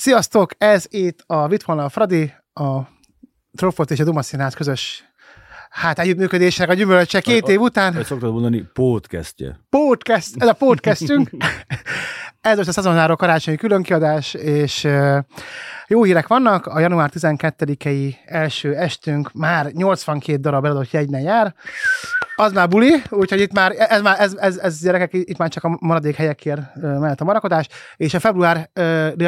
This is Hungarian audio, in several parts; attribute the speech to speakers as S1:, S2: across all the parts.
S1: Sziasztok! Ez itt a Vitvolna a Fradi, a Trofort és a Duma Színház közös hát együttműködésnek a gyümölcse két év után.
S2: Hogy szoktad mondani, podcastje.
S1: Podcast, ez a podcastünk. ez most a szezonáról karácsonyi különkiadás, és jó hírek vannak. A január 12-i első estünk már 82 darab eladott jegynen jár. Az már buli, úgyhogy itt már, ez, már, ez, ez, ez gyerekek, itt már csak a maradék helyekért mehet a marakodás, és a február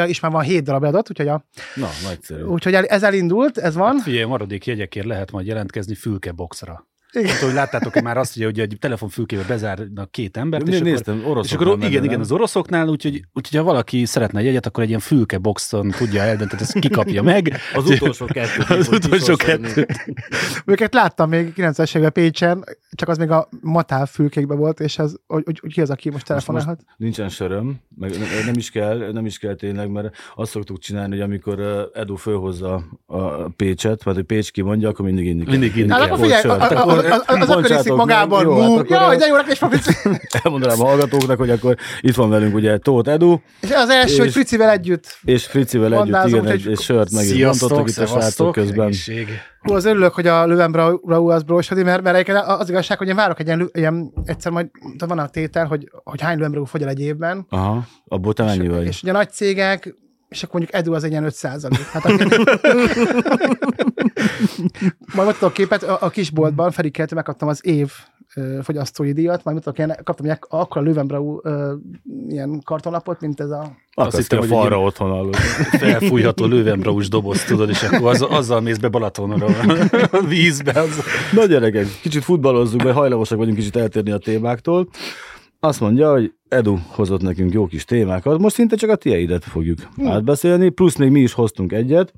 S1: is már van 7 darab eladott, úgyhogy a,
S2: Na, nagyszerű.
S1: Úgyhogy ez elindult, ez van. Hát
S3: figyelj, maradék jegyekért lehet majd jelentkezni fülkeboxra. Igen. Hát, hogy láttátok-e már azt, hogy egy telefonfülkébe bezárnak két embert,
S2: és néztem,
S3: akkor, és akkor igen, igen, az oroszoknál, úgyhogy, úgyhogy ha valaki szeretne egy jegyet, akkor egy ilyen fülkeboxon tudja eldönteni, ezt kikapja meg.
S2: Az utolsó kettőt.
S3: Az utolsó kettőt.
S1: Őket láttam még 90-es években Pécsen, csak az még a Matál fülkékben volt, és az, hogy, hogy, hogy ki az, aki most telefonálhat. Most
S2: nincsen söröm, meg nem is kell, nem is kell tényleg, mert azt szoktuk csinálni, hogy amikor Edu fölhozza a Pécset, vagy hogy Pécs kimondja, akkor mindig inni
S3: kell. Mindig inni
S1: kell az, az akkor iszik magában. Jó, hát akkor Jaj, de jó, és
S2: Elmondanám a hallgatóknak, hogy akkor itt van velünk ugye Tóth Edu.
S1: És az első, és, hogy Fricivel együtt.
S2: És Fricivel együtt, igen, egy, egy sört meg is bontottak itt a srácok közben.
S1: Hú, az örülök, hogy a Löwen Brau az brósodi, mert, mert az igazság, hogy én várok egy ilyen, ilyen egyszer majd, van a tétel, hogy, hogy hány Löwen fogy el egy évben.
S2: Aha, abból te mennyi vagy?
S1: És ugye a nagy cégek, és akkor mondjuk Edu az egy ilyen 5 százalék. Hát aki... majd mutatok a képet, a, a kisboltban Feri megkaptam az év fogyasztói díjat, majd mutatok, ilyen, kaptam ilyen, akkor a Löwenbrau ilyen kartonlapot, mint ez a...
S2: Azt hittem, a falra ilyen... otthon alul.
S3: Felfújható Löwenbraus doboz, tudod, és akkor az, azzal mész be Balatonra a vízbe. Az...
S2: Na gyerekek, kicsit futballozzunk be, hajlamosak vagyunk kicsit eltérni a témáktól. Azt mondja, hogy Edu hozott nekünk jó kis témákat, most szinte csak a tieidet fogjuk hmm. átbeszélni, plusz még mi is hoztunk egyet.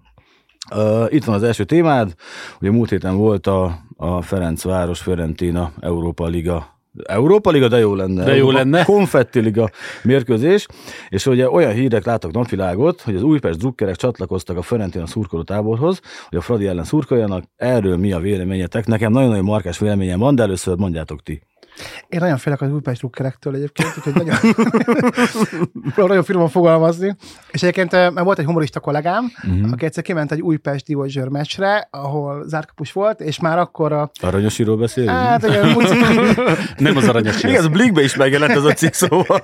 S2: Uh, itt van az első témád, ugye múlt héten volt a, a Ferencváros Fiorentina Európa Liga Európa Liga, de jó lenne.
S3: De jó lenne.
S2: Konfetti Liga mérkőzés, és ugye olyan hírek láttak napvilágot, hogy az Újpest drukkerek csatlakoztak a Fiorentina szurkoló táborhoz, hogy a Fradi ellen szurkoljanak. Erről mi a véleményetek? Nekem nagyon-nagyon markás véleményem van, de először mondjátok ti.
S1: Én nagyon félek az Újpest drukkerektől egyébként, úgyhogy nagyon, nagyon finoman fogalmazni. És egyébként mert volt egy humorista kollégám, uh-huh. aki egyszer kiment egy Újpest Divozsőr meccsre, ahol zárkapus volt, és már akkor a...
S2: Aranyosiról beszélünk?
S1: Hát, igen,
S3: Nem az aranyosíról.
S2: Igen, az Blinkbe is megjelent ez a cikk, szóval.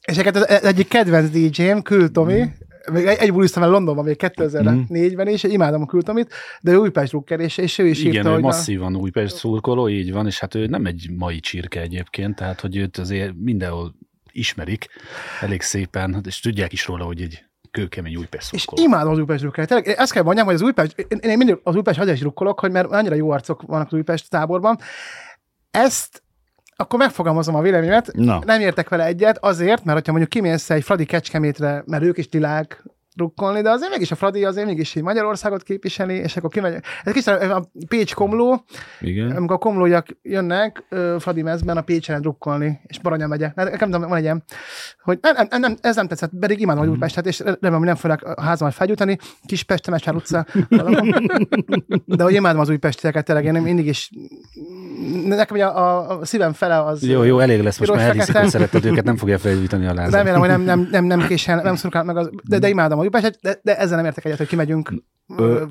S1: és egyébként az egyik kedvenc DJ-m, Kül Tomi, még egy, egy buliztam el Londonban még 2004-ben, és imádom a kültomit, de ő Újpest Rukker, és, és ő is
S3: Igen,
S1: írta,
S3: ő hogy masszívan a... Újpest szurkoló, így van, és hát ő nem egy mai csirke egyébként, tehát hogy őt azért mindenhol ismerik elég szépen, és tudják is róla, hogy egy kőkemény Újpest szurkoló.
S1: És imádom az Újpest Rukker. Tényleg, ezt kell mondjam, hogy az Újpest, én, én mindig az Újpest hagyás rukkolok, hogy mert annyira jó arcok vannak az Újpest táborban. Ezt akkor megfogalmazom a véleményemet.
S2: No.
S1: Nem értek vele egyet, azért, mert ha mondjuk kimész egy Fradi Kecskemétre, mert ők is tilák drukkolni, de azért mégis a Fradi azért mégis így Magyarországot képviseli, és akkor kimegy. Ez kicsit a Pécs Komló,
S2: Igen.
S1: amikor a komlóiak jönnek Fradi mezben a Pécsen drukkolni, és Baranya megye. Nekem nem van egy ilyen, hogy nem, nem, nem, ez nem tetszett, pedig imádom mm. Újpestet, és remélem, hogy nem fogják a házammal felgyújtani, kis Pest, Temesvár utca. de hogy imádom az újpestieket, tényleg én mindig is nekem ugye a, a szívem fele az...
S3: Jó, jó, elég lesz, most már elhiszik, hogy szeretted őket, nem fogja felgyújtani a lázat.
S1: Remélem, hogy nem, nem, nem, nem készen, nem szurkál meg az, de, de imádom a Újpestet, de, de ezzel nem értek egyet, hogy kimegyünk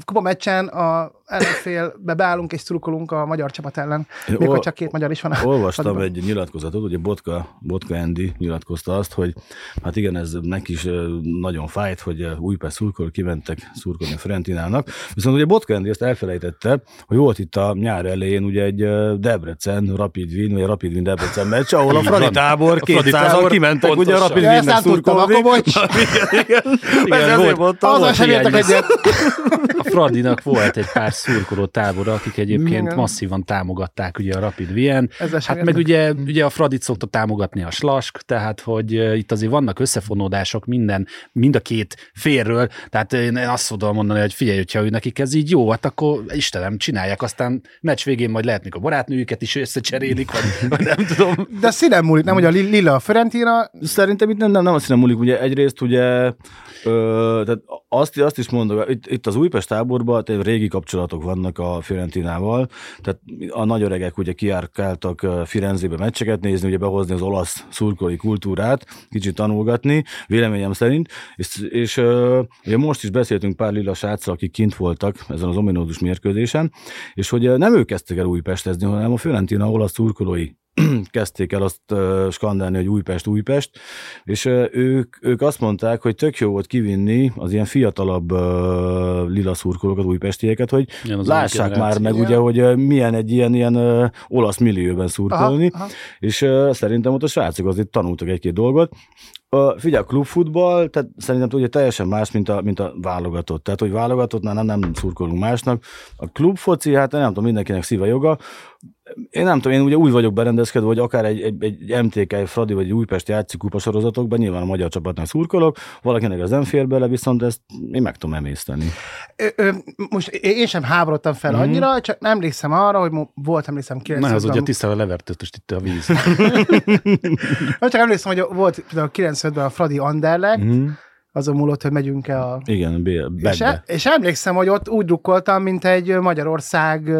S1: kupa meccsen a ellenfélbe beállunk és szurkolunk a magyar csapat ellen, Én még ol- csak két magyar is van.
S2: Olvastam fadiban. egy nyilatkozatot, ugye Botka, Botka Andy nyilatkozta azt, hogy hát igen, ez neki is nagyon fájt, hogy Újpest szurkol, kimentek szurkolni a Frentinának, viszont ugye Botka Andy azt elfelejtette, hogy volt itt a nyár elején ugye egy Debrecen, Rapid Wien, vagy Rapid Wien Debrecen meccs, ahol a Fradi tábor 200 kimentek ugye a Rapid Wiennek szurkolni. Igen, igen. igen, igen volt,
S1: az sem értek egyet.
S3: A Fradinak volt egy pár szurkoló tábora, akik egyébként Igen. masszívan támogatták ugye a Rapid Wien. Hát meg ugye, ugye a Fradit szokta támogatni a Slask, tehát hogy itt azért vannak összefonódások minden, mind a két félről, tehát én azt tudom mondani, hogy figyelj, hogyha ő nekik ez így jó, hát akkor Istenem, csinálják, aztán meccs végén majd lehet a barátnőjüket is összecserélik, vagy, vagy nem tudom.
S1: De színem múlik, nem, hogy a Lilla a Ferentina.
S2: Szerintem itt nem, nem, nem a színem múlik, ugye egyrészt ugye Ö, tehát azt, azt is mondok, itt, itt az Újpest táborban tehát régi kapcsolatok vannak a Fiorentinával, tehát a nagy öregek ugye kiárkáltak Firenzébe meccseket nézni, ugye behozni az olasz szurkolói kultúrát, kicsit tanulgatni, véleményem szerint, és, és ugye most is beszéltünk pár lila sráccal, akik kint voltak ezen az ominózus mérkőzésen, és hogy nem ők kezdtek el Újpestezni, hanem a Fiorentina olasz szurkolói kezdték el azt skandálni, hogy Újpest, Újpest, és ők, ők azt mondták, hogy tök jó volt kivinni az ilyen fiatalabb lila szurkolókat, újpestieket, hogy Igen, lássák már meg, ugye, hogy milyen egy ilyen, ilyen olasz millióben szurkolni, aha, aha. és szerintem ott a srácok azért tanultak egy-két dolgot, Uh, figyelj, a klubfutball, tehát szerintem ugye teljesen más, mint a, mint a válogatott. Tehát, hogy válogatottnál nem, nem szurkolunk másnak. A klubfoci, hát nem tudom, mindenkinek szíve joga én nem tudom, én ugye úgy vagyok berendezkedve, hogy akár egy, egy, egy MTK, egy Fradi vagy egy Újpest játszik kupa sorozatokban, nyilván a magyar csapatnak szurkolok, valakinek ez nem fér bele, viszont ezt én meg tudom emészteni.
S1: Ö, ö, most én sem háborodtam fel mm-hmm. annyira, csak nem emlékszem arra, hogy volt emlékszem
S3: 90 Na, az ugye tisztára levertött, itt a víz.
S1: csak emlékszem, hogy volt például 95-ben a Fradi Anderlecht, mm-hmm azon múlott, hogy megyünk-e a...
S2: Igen,
S1: és, e- és emlékszem, hogy ott úgy drukkoltam, mint egy Magyarország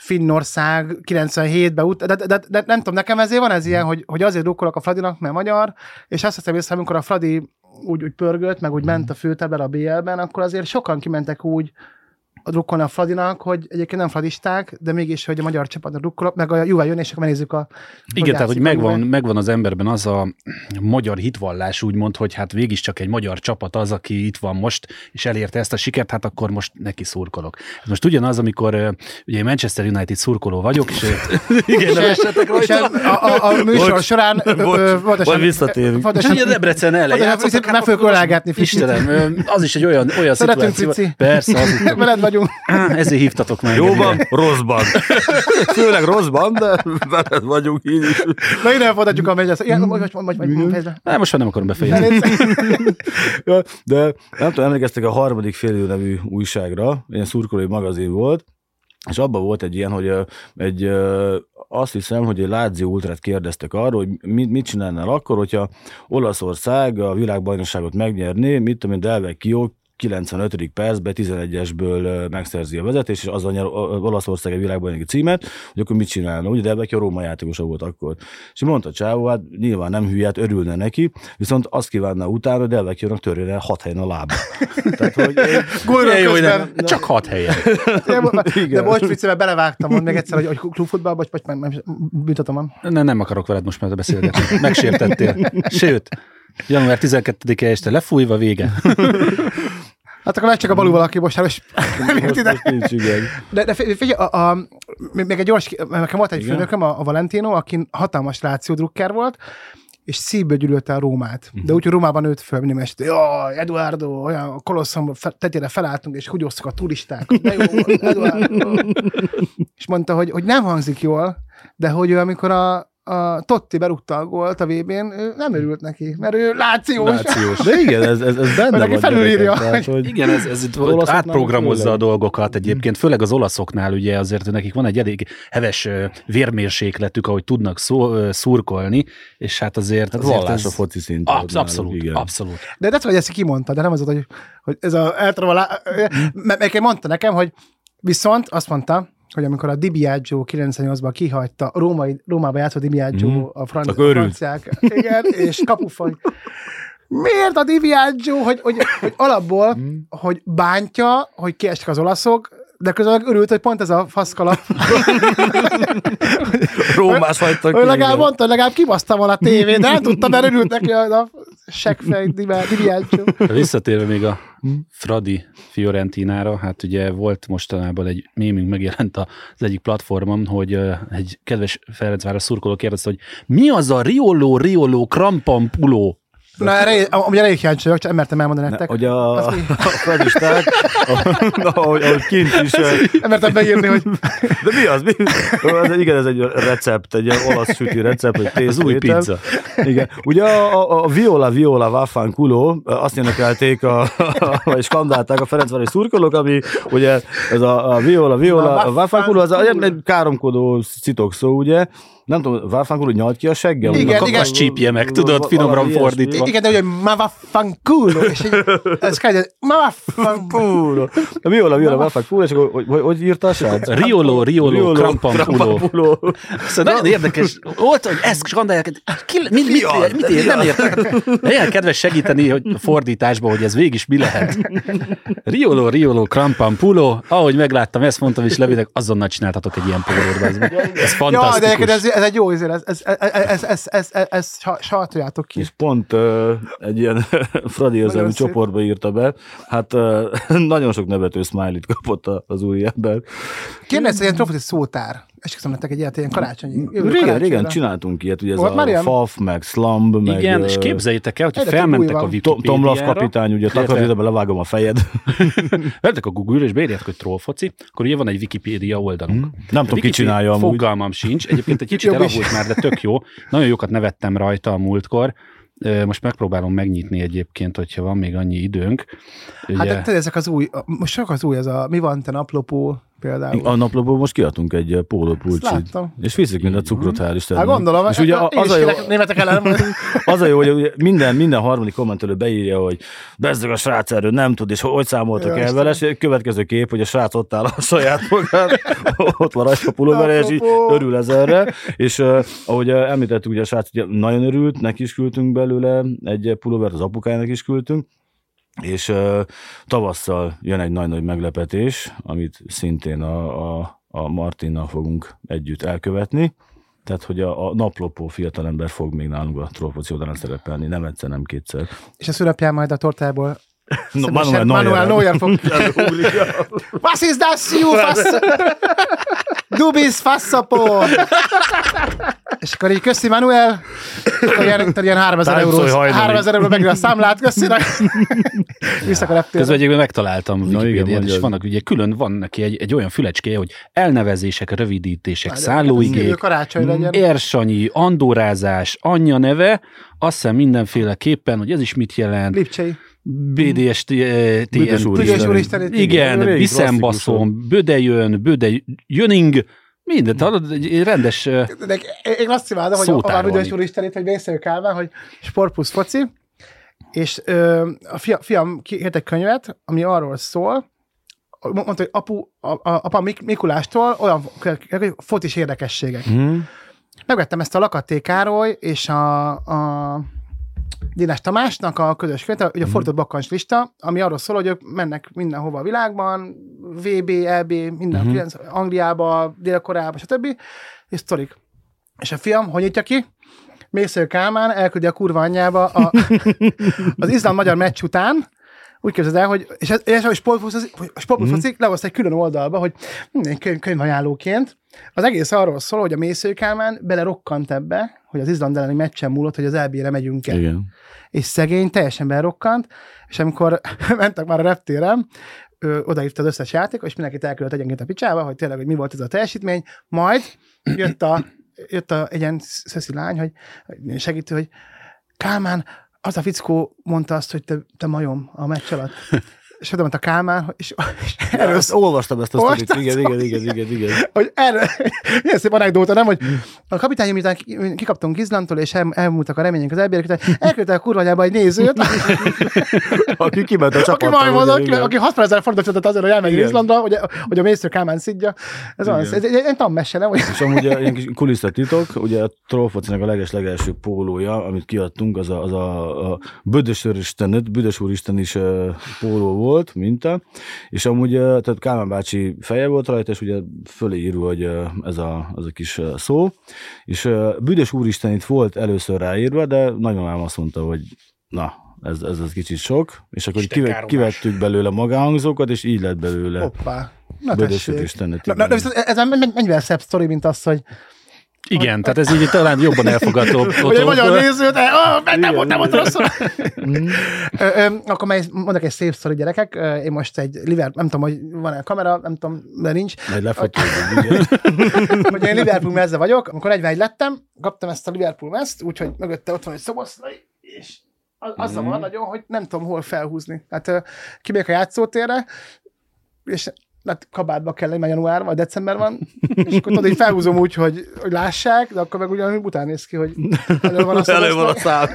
S1: Finnország 97-ben, ut- de, de, de, nem tudom, nekem ezért van ez ilyen, hogy, hogy azért drukkolok a Fradinak, mert magyar, és azt hiszem észre, amikor a Fradi úgy, úgy pörgött, meg úgy ment a főtebel a BL-ben, akkor azért sokan kimentek úgy, drukkolni a Fradinak, hogy egyébként nem fradisták, de mégis, hogy a magyar csapatnak drukkolok, meg a Juve jön, és akkor megnézzük a...
S3: Igen, tehát, hogy megvan, megvan az emberben az a magyar hitvallás, úgymond, hogy hát végig csak egy magyar csapat az, aki itt van most, és elérte ezt a sikert, hát akkor most neki szurkolok. Most ugyanaz, amikor ugye Manchester United szurkoló vagyok, és
S1: igen, és, és a, a, a műsor bocs, során
S2: bocs, vagy visszatérünk.
S3: Ugye Debrecen ellen
S1: játszottak. Meg fogjuk ölelgetni.
S3: Istenem, az is egy olyan, olyan szituáció. Persze, az
S1: vagyunk.
S3: Ezért hívtatok meg.
S2: Jóban, rosszban. Főleg rosszban, de veled vagyunk így is.
S1: Na innen folytatjuk a megyet. Igen, vagy, vagy, vagy,
S3: Nem, most már nem akarom befejezni.
S2: de nem tudom, emlékeztek a harmadik félő nevű újságra, ilyen szurkolói magazin volt, és abban volt egy ilyen, hogy egy, azt hiszem, hogy egy Lázió Ultrát kérdeztek arról, hogy mit, mit csinálnál akkor, hogyha Olaszország a világbajnokságot megnyerné, mit tudom én, Delvek Kió 95. percben 11-esből megszerzi a vezetés, és azzal nyer Olaszország egy világbajnoki címet, hogy akkor mit csinálna. Ugye Delbeki a Róma játékosa volt akkor. És mondta Csávó, hát nyilván nem hülyet, örülne neki, viszont azt kívánna utána, hogy Delbekiónak törjön el hat helyen a lába.
S3: Tehát, hogy jó, nem, csak hat helyen.
S1: de, de most viccében belevágtam, mond még egyszer, hogy, hogy klubfutball, vagy, vagy meg, büntetem.
S3: Ne, nem akarok veled most már beszélgetni. Megsértettél. Sőt, január 12-e este lefújva vége.
S1: Hát akkor csak a balú valaki most és... de, de figyelj, a, a, még egy gyors, nekem volt egy főnököm, a, a Valentino, aki hatalmas rációdrukker volt, és szívből gyűlölte a Rómát. Uh-huh. De úgy, hogy Rómában nőtt föl, mindig este, jaj, Eduardo, olyan kolosszom tetére felálltunk, és úgy a turisták. De jó, Eduardo. és mondta, hogy, hogy nem hangzik jól, de hogy ő amikor a, a Totti berúgta a gólt a vb n nem örült neki, mert ő lációs. lációs.
S2: De igen, ez, ez, ez benne van.
S1: felülírja. Tehát,
S3: hogy igen, ez, ez átprogramozza a dolgokat egyébként, főleg az olaszoknál ugye azért nekik van egy elég heves vérmérsékletük, ahogy tudnak szó, szurkolni, és hát azért... Hát
S2: azért ez, a foci szint.
S3: Absz- abszolút, igen. abszolút.
S1: De ez, hogy ezt kimondta, de nem az, hogy, hogy ez a eltravalá... Mert mondta nekem, hogy viszont azt mondta, hogy amikor a Di Biagio 98-ban kihagyta, a római, Rómába játszott Di Biagio, mm. a, franc, a franciák, igen, és kapufaj. Miért a Di Biagio, hogy, hogy, hogy alapból, mm. hogy bántja, hogy kiestek az olaszok, de közben örült, hogy pont ez a faszkalap.
S2: Rómás hagytak.
S1: Ő legalább mondta, legalább kibasztam volna a tévét, de nem tudtam, mert örült neki a seggfej Diviácsó.
S3: Visszatérve még a Fradi Fiorentinára, hát ugye volt mostanában egy mémünk megjelent az egyik platformon, hogy egy kedves Ferencváros szurkoló kérdezte, hogy mi az a Riolo Riolo Krampampulo
S1: Na, erre, amúgy elég kíváncsi vagyok, csak mertem elmondani nektek.
S2: Hogy a, a fradisták, ahogy, ahogy kint is...
S1: Mertem megírni, hogy...
S2: De mi az? Mi? Ez, igen, ez egy recept, egy olasz süti recept, hogy tésztétel.
S3: Az új pizza.
S2: Igen. Ugye a, a, a Viola Viola Waffan Kulo, azt énekelték, a, a, vagy skandálták a Ferencváros szurkolók, ami ugye ez a, a Viola Viola Waffan Kulo, az egy káromkodó szó, ugye? nem tudom, Váfánkul, hogy nyalt ki a seggel?
S3: Igen, a kakas csípje meg, tudod, finoman fordítva.
S1: Igen, de ugye Mavafanculo, és így, ez kell, hogy Mavafanculo.
S2: Viola, Viola, Mavafanculo, és akkor hogy, hogy, hogy írta a srác?
S3: Riolo, Riolo, Krampampulo. Szóval nagyon érdekes. Volt, hogy ezt skandálják, ki, mit, mit, mit, mit ér, nem értek. Ilyen kedves segíteni hogy a fordításban, hogy ez végig is mi lehet. Riolo, Riolo, Krampampulo, ahogy megláttam, ezt mondtam, és levédek, azonnal csináltatok egy ilyen pólót. Ez, ez fantasztikus.
S1: Ja, de ez, ez, egy jó, ez, ez, ez, ez, ez, ez, ez, ez sajtoljátok ki.
S2: És pont uh, egy ilyen Fradi érzelmi csoportba írta be, hát nagyon sok nevető smiley kapott az új ember.
S1: Kéne ez ilyen trofoci szótár. Esküszöm nektek egy ilyet, ilyen karácsonyi.
S2: Régen, régen csináltunk ilyet, ugye ez Volt a FAF, meg Slumb, meg...
S3: Igen, és képzeljétek el, hogy felmentek a Wikipédiára.
S2: Tomlav kapitány, ugye takarítóba levágom a fejed.
S3: Mentek a Google-ra, és beírjátok, hogy trollfoci, akkor ugye van egy Wikipédia oldalunk. Hmm.
S2: Nem tudom, ki csinálja amúgy.
S3: Fogalmam sincs. Egyébként egy kicsit elavult már, de tök jó. Nagyon jókat nevettem rajta a múltkor. Most megpróbálom megnyitni egyébként, hogyha van még annyi időnk.
S1: Hát Ugye... de ezek az új, most csak az új, ez a mi van te naplopó, például.
S2: A naplóból most kiadtunk egy eh, pólópulcsit. És viszik mind a cukrot, hál' Istennek.
S1: Hát gondolom, és ugye az a jó, németek ellen.
S2: az a jó, hogy minden, minden harmadik kommentelő beírja, hogy bezzeg a srác erről nem tud, és hogy számoltak el vele, és következő kép, hogy a srác ott áll a saját magát, ott van a pulóvere, és így örül ezerre, és uh, ahogy említettük, ugye a srác ugye nagyon örült, neki is küldtünk belőle egy pulóvert, az apukájának is küldtünk, és uh, tavasszal jön egy nagy-nagy meglepetés, amit szintén a, a, a Martinnal fogunk együtt elkövetni. Tehát, hogy a, a naplopó fiatalember fog még nálunk a trófoci oldalán szerepelni, nem egyszer, nem kétszer.
S1: És a szülapján majd a tortából
S2: No, Manuel, Manuel
S1: Neuer fog... Was ist das, you fasz... Du bist fasszapor! És akkor így köszi Manuel, akkor ilyen, ilyen 3000 euró, 3000 euró megül a számlát, köszi. Vissza a reptére.
S3: Közben egyébként megtaláltam Na, igen, és vannak ugye külön, van neki egy, egy olyan fülecskéje, hogy elnevezések, rövidítések, szállóigék, érsanyi, andórázás, anyja neve, azt hiszem mindenféleképpen, hogy ez is mit jelent.
S1: Lipcsei.
S3: BDS
S1: Büdös úristen.
S3: Igen, Biszembaszom, Bödejön, Böde Jöning, Mindent, hallod, egy rendes
S1: De Én azt imádom, hogy a Büdös úristenét, hogy Vésző Kálmán, hogy Sport plusz foci, és ö, a fia, fiam kiírt egy könyvet, ami arról szól, mondta, hogy apu, a, a, apa Mik, Mikulástól olyan focis érdekességek. Mm. Megvettem ezt a Lakaté Károly és a, a Dénes Tamásnak a közös könyv, ugye a mhm. fordított bakkancs lista, ami arról szól, hogy ők mennek mindenhova a világban, VB, EB, minden, uh-huh. Angliába, Dél-Koreába, stb. És sztorik. És a fiam, hogy nyitja ki? Mésző Kálmán elküldi a kurva anyjába a, az izland-magyar meccs után, úgy képzeld el, hogy, és, ez, és a sportbusz mm. lehoz egy külön oldalba, hogy könyv, könyvajánlóként. Az egész arról szól, hogy a Mésző Kálmán belerokkant ebbe, hogy az Izland elleni meccsen múlott, hogy az elbére megyünk el. Igen. És szegény teljesen berokkant, és amikor mentek már a reptérem, odaírta az összes játék, és mindenkit elküldött egyenként a picsába, hogy tényleg, hogy mi volt ez a teljesítmény, majd jött a, jött a egy ilyen lány, hogy segítő, hogy Kálmán, az a fickó mondta azt, hogy te, te majom a meccs alatt. és ment a Kálmán, és, és
S2: erről... Ezt olvastam ezt a sztorit, igen, igen, igen, igen, igen.
S1: Hogy erről, milyen szép anekdóta, nem, hogy a kapitány, miután kikaptunk Izlandtól, és el, elmúltak a reményünk az elbérek, elküldte a kurvanyába egy nézőt,
S2: aki kiment a csapattal.
S1: Aki majd mondott, aki 60 ezer forintot azért, hogy elmegy Izlandra, hogy, hogy a mésző Kálmán szidja. Ez, van, ez egy, egy, tanmesse, nem?
S2: És amúgy ilyen kis kulisszatitok, ugye a Trollfocinak a leges-legelső pólója, amit kiadtunk, az a, az a, a Bödös Úristen, Bödös Úristen is póló volt, volt, minta, és amúgy tehát Kálmán bácsi feje volt rajta, és ugye fölé írva, hogy ez a, az a kis szó, és Büdös Úristen itt volt először ráírva, de nagymamám azt mondta, hogy na, ez, ez az kicsit sok, és akkor kive, kivettük belőle magánhangzókat, és így lett belőle.
S1: Hoppá.
S2: Na, Úristen.
S1: Na, na, de ez mennyivel szebb sztori, mint az, hogy
S3: igen, a, tehát ez így talán jobban elfogadó.
S1: Hogy egy magyar néző, de oh, nem volt, nem volt rosszul. Akkor majd mondok egy szép sztori, gyerekek. Én most egy Liverpool, nem tudom, hogy van-e kamera, nem tudom, de nincs.
S2: Majd lefotózunk, igen.
S1: hogy én Liverpool mezze vagyok, amikor egy lettem, kaptam ezt a Liverpool mezt, úgyhogy mögötte ott van egy szoboszlai, és az, az mm. van nagyon, hogy nem tudom hol felhúzni. Hát kimegyek a játszótérre, és hát kabátba kell lenni, mert január vagy december van, és akkor tudod, így felhúzom úgy, hogy, hogy lássák, de akkor meg ugyanúgy után néz ki, hogy elő van a,
S2: elő van a szám.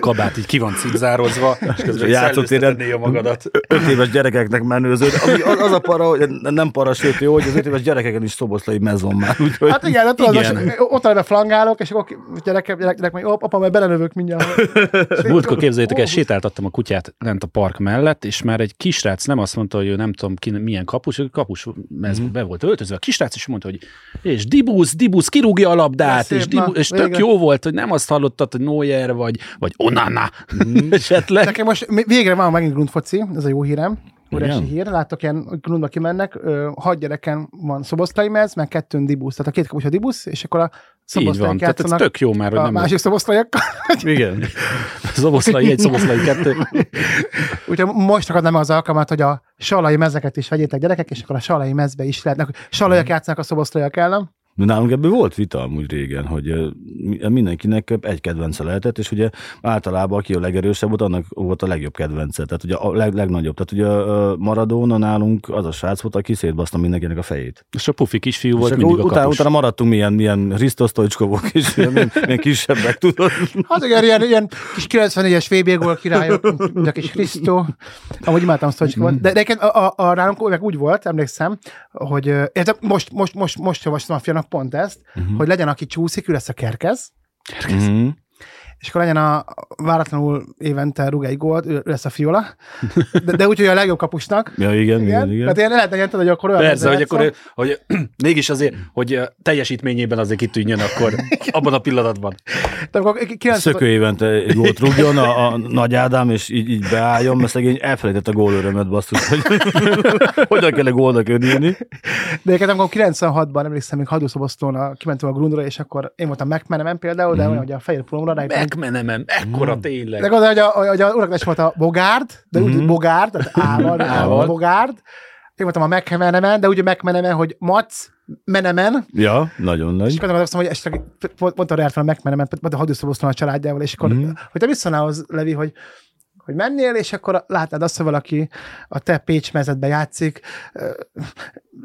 S3: Kabát így ki van cigzározva, és közben játszott a magadat.
S2: Öt éves gyerekeknek menőző, ami az, az a para, hogy nem para, sőt jó, hogy az öt éves gyerekeken is szoboszlai mezon már. Úgyhogy...
S1: Hát igen, tudod, igen. Most, ott a flangálok, és akkor gyerek, gyerek, gyerek mondja, apa, majd belenövök mindjárt.
S3: Múltkor képzeljétek el, sétáltattam a kutyát lent a park mellett, és már egy kisrác nem azt mondta, hogy ő nem tudom ki, milyen kapus, kapus mezbe mm. be volt öltözve. A kisrác is mondta, hogy és Dibusz, Dibusz kirúgja a labdát, szép, és, Dibusz, na, és tök végre. jó volt, hogy nem azt hallottad, hogy Neuer vagy, vagy Onana mm. esetleg.
S1: Nekem most végre van megint grundfoci, ez a jó hírem. Óriási hír, látok ilyen grundba kimennek, hat gyereken van szoboszlai mez, meg kettőn dibusz, tehát a két kapus a dibusz, és akkor a
S3: van, tehát ez tök jó már, hogy
S1: a
S3: nem...
S1: másik szoboszlaiakkal.
S3: Igen. Szoboszlai egy, szoboszlai kettő.
S1: Úgyhogy most akad nem az alkalmat, hogy a salai mezeket is vegyétek gyerekek, és akkor a salai mezbe is lehetnek. Salaiak játszanak a szoboszlaiak ellen.
S2: De nálunk ebből volt vita amúgy régen, hogy mindenkinek egy kedvence lehetett, és ugye általában aki a legerősebb volt, annak volt a legjobb kedvence, tehát ugye a leg, legnagyobb. Tehát ugye a Maradona nálunk az a srác volt, aki szétbaszta mindenkinek a fejét.
S3: És a pufi kisfiú volt és mindig
S2: utána, a utána maradtunk milyen, milyen Risztos Tojcskovok és milyen, milyen kisebbek, tudod?
S1: Hát igen, ilyen, ilyen kis 94-es VB gól királyok, mint a kis Krisztó. Amúgy imádtam Stojcskovot. Mm. De, de a, a, a, nálunk meg úgy volt, emlékszem, hogy érte, most, most, most, most javaslom a fianak pont ezt, uh-huh. hogy legyen, aki csúszik, lesz a kerkez. kerkez. Uh-huh és akkor legyen a váratlanul évente rúg egy gólt, ő lesz a fiola, de, de úgy, hogy a legjobb kapusnak.
S2: Ja, igen, igen, igen. igen.
S1: Tehát ilyen lehet legyen, hogy akkor olyan
S3: Persze, hogy akkor, hogy mégis azért, hogy teljesítményében azért kitűnjön akkor abban a pillanatban.
S2: Akkor 90... Szökő évente egy gólt rúgjon a, a Nagy Ádám, és így, így beálljon, mert szegény elfelejtett a gól örömet, basszus, hogy hogyan kell a gólnak örülni.
S1: De egyébként amikor 96-ban emlékszem, még hadúszobosztón kimentem a Grundra, és akkor én voltam megmenem például, de mm. olyan, hogy a fehér polomra,
S3: megmenemem, ekkora mm. tényleg.
S1: De gondolod, hogy a, hogy a uraknak volt a Bogárd, de úgy, mm. Bogárd, tehát ával, ával. Bogárd. Én voltam a megmenemen, de úgy a megmenemen, hogy Mac, menemen.
S2: Ja, nagyon nagy.
S1: És akkor azt mondom, hogy esetleg pont arra járt fel a megmenemen, pont a hadúszoboztam a családjával, és akkor, mm. hogy te visszanál az, Levi, hogy hogy mennél, és akkor látnád azt, hogy valaki a te Pécs mezetbe játszik,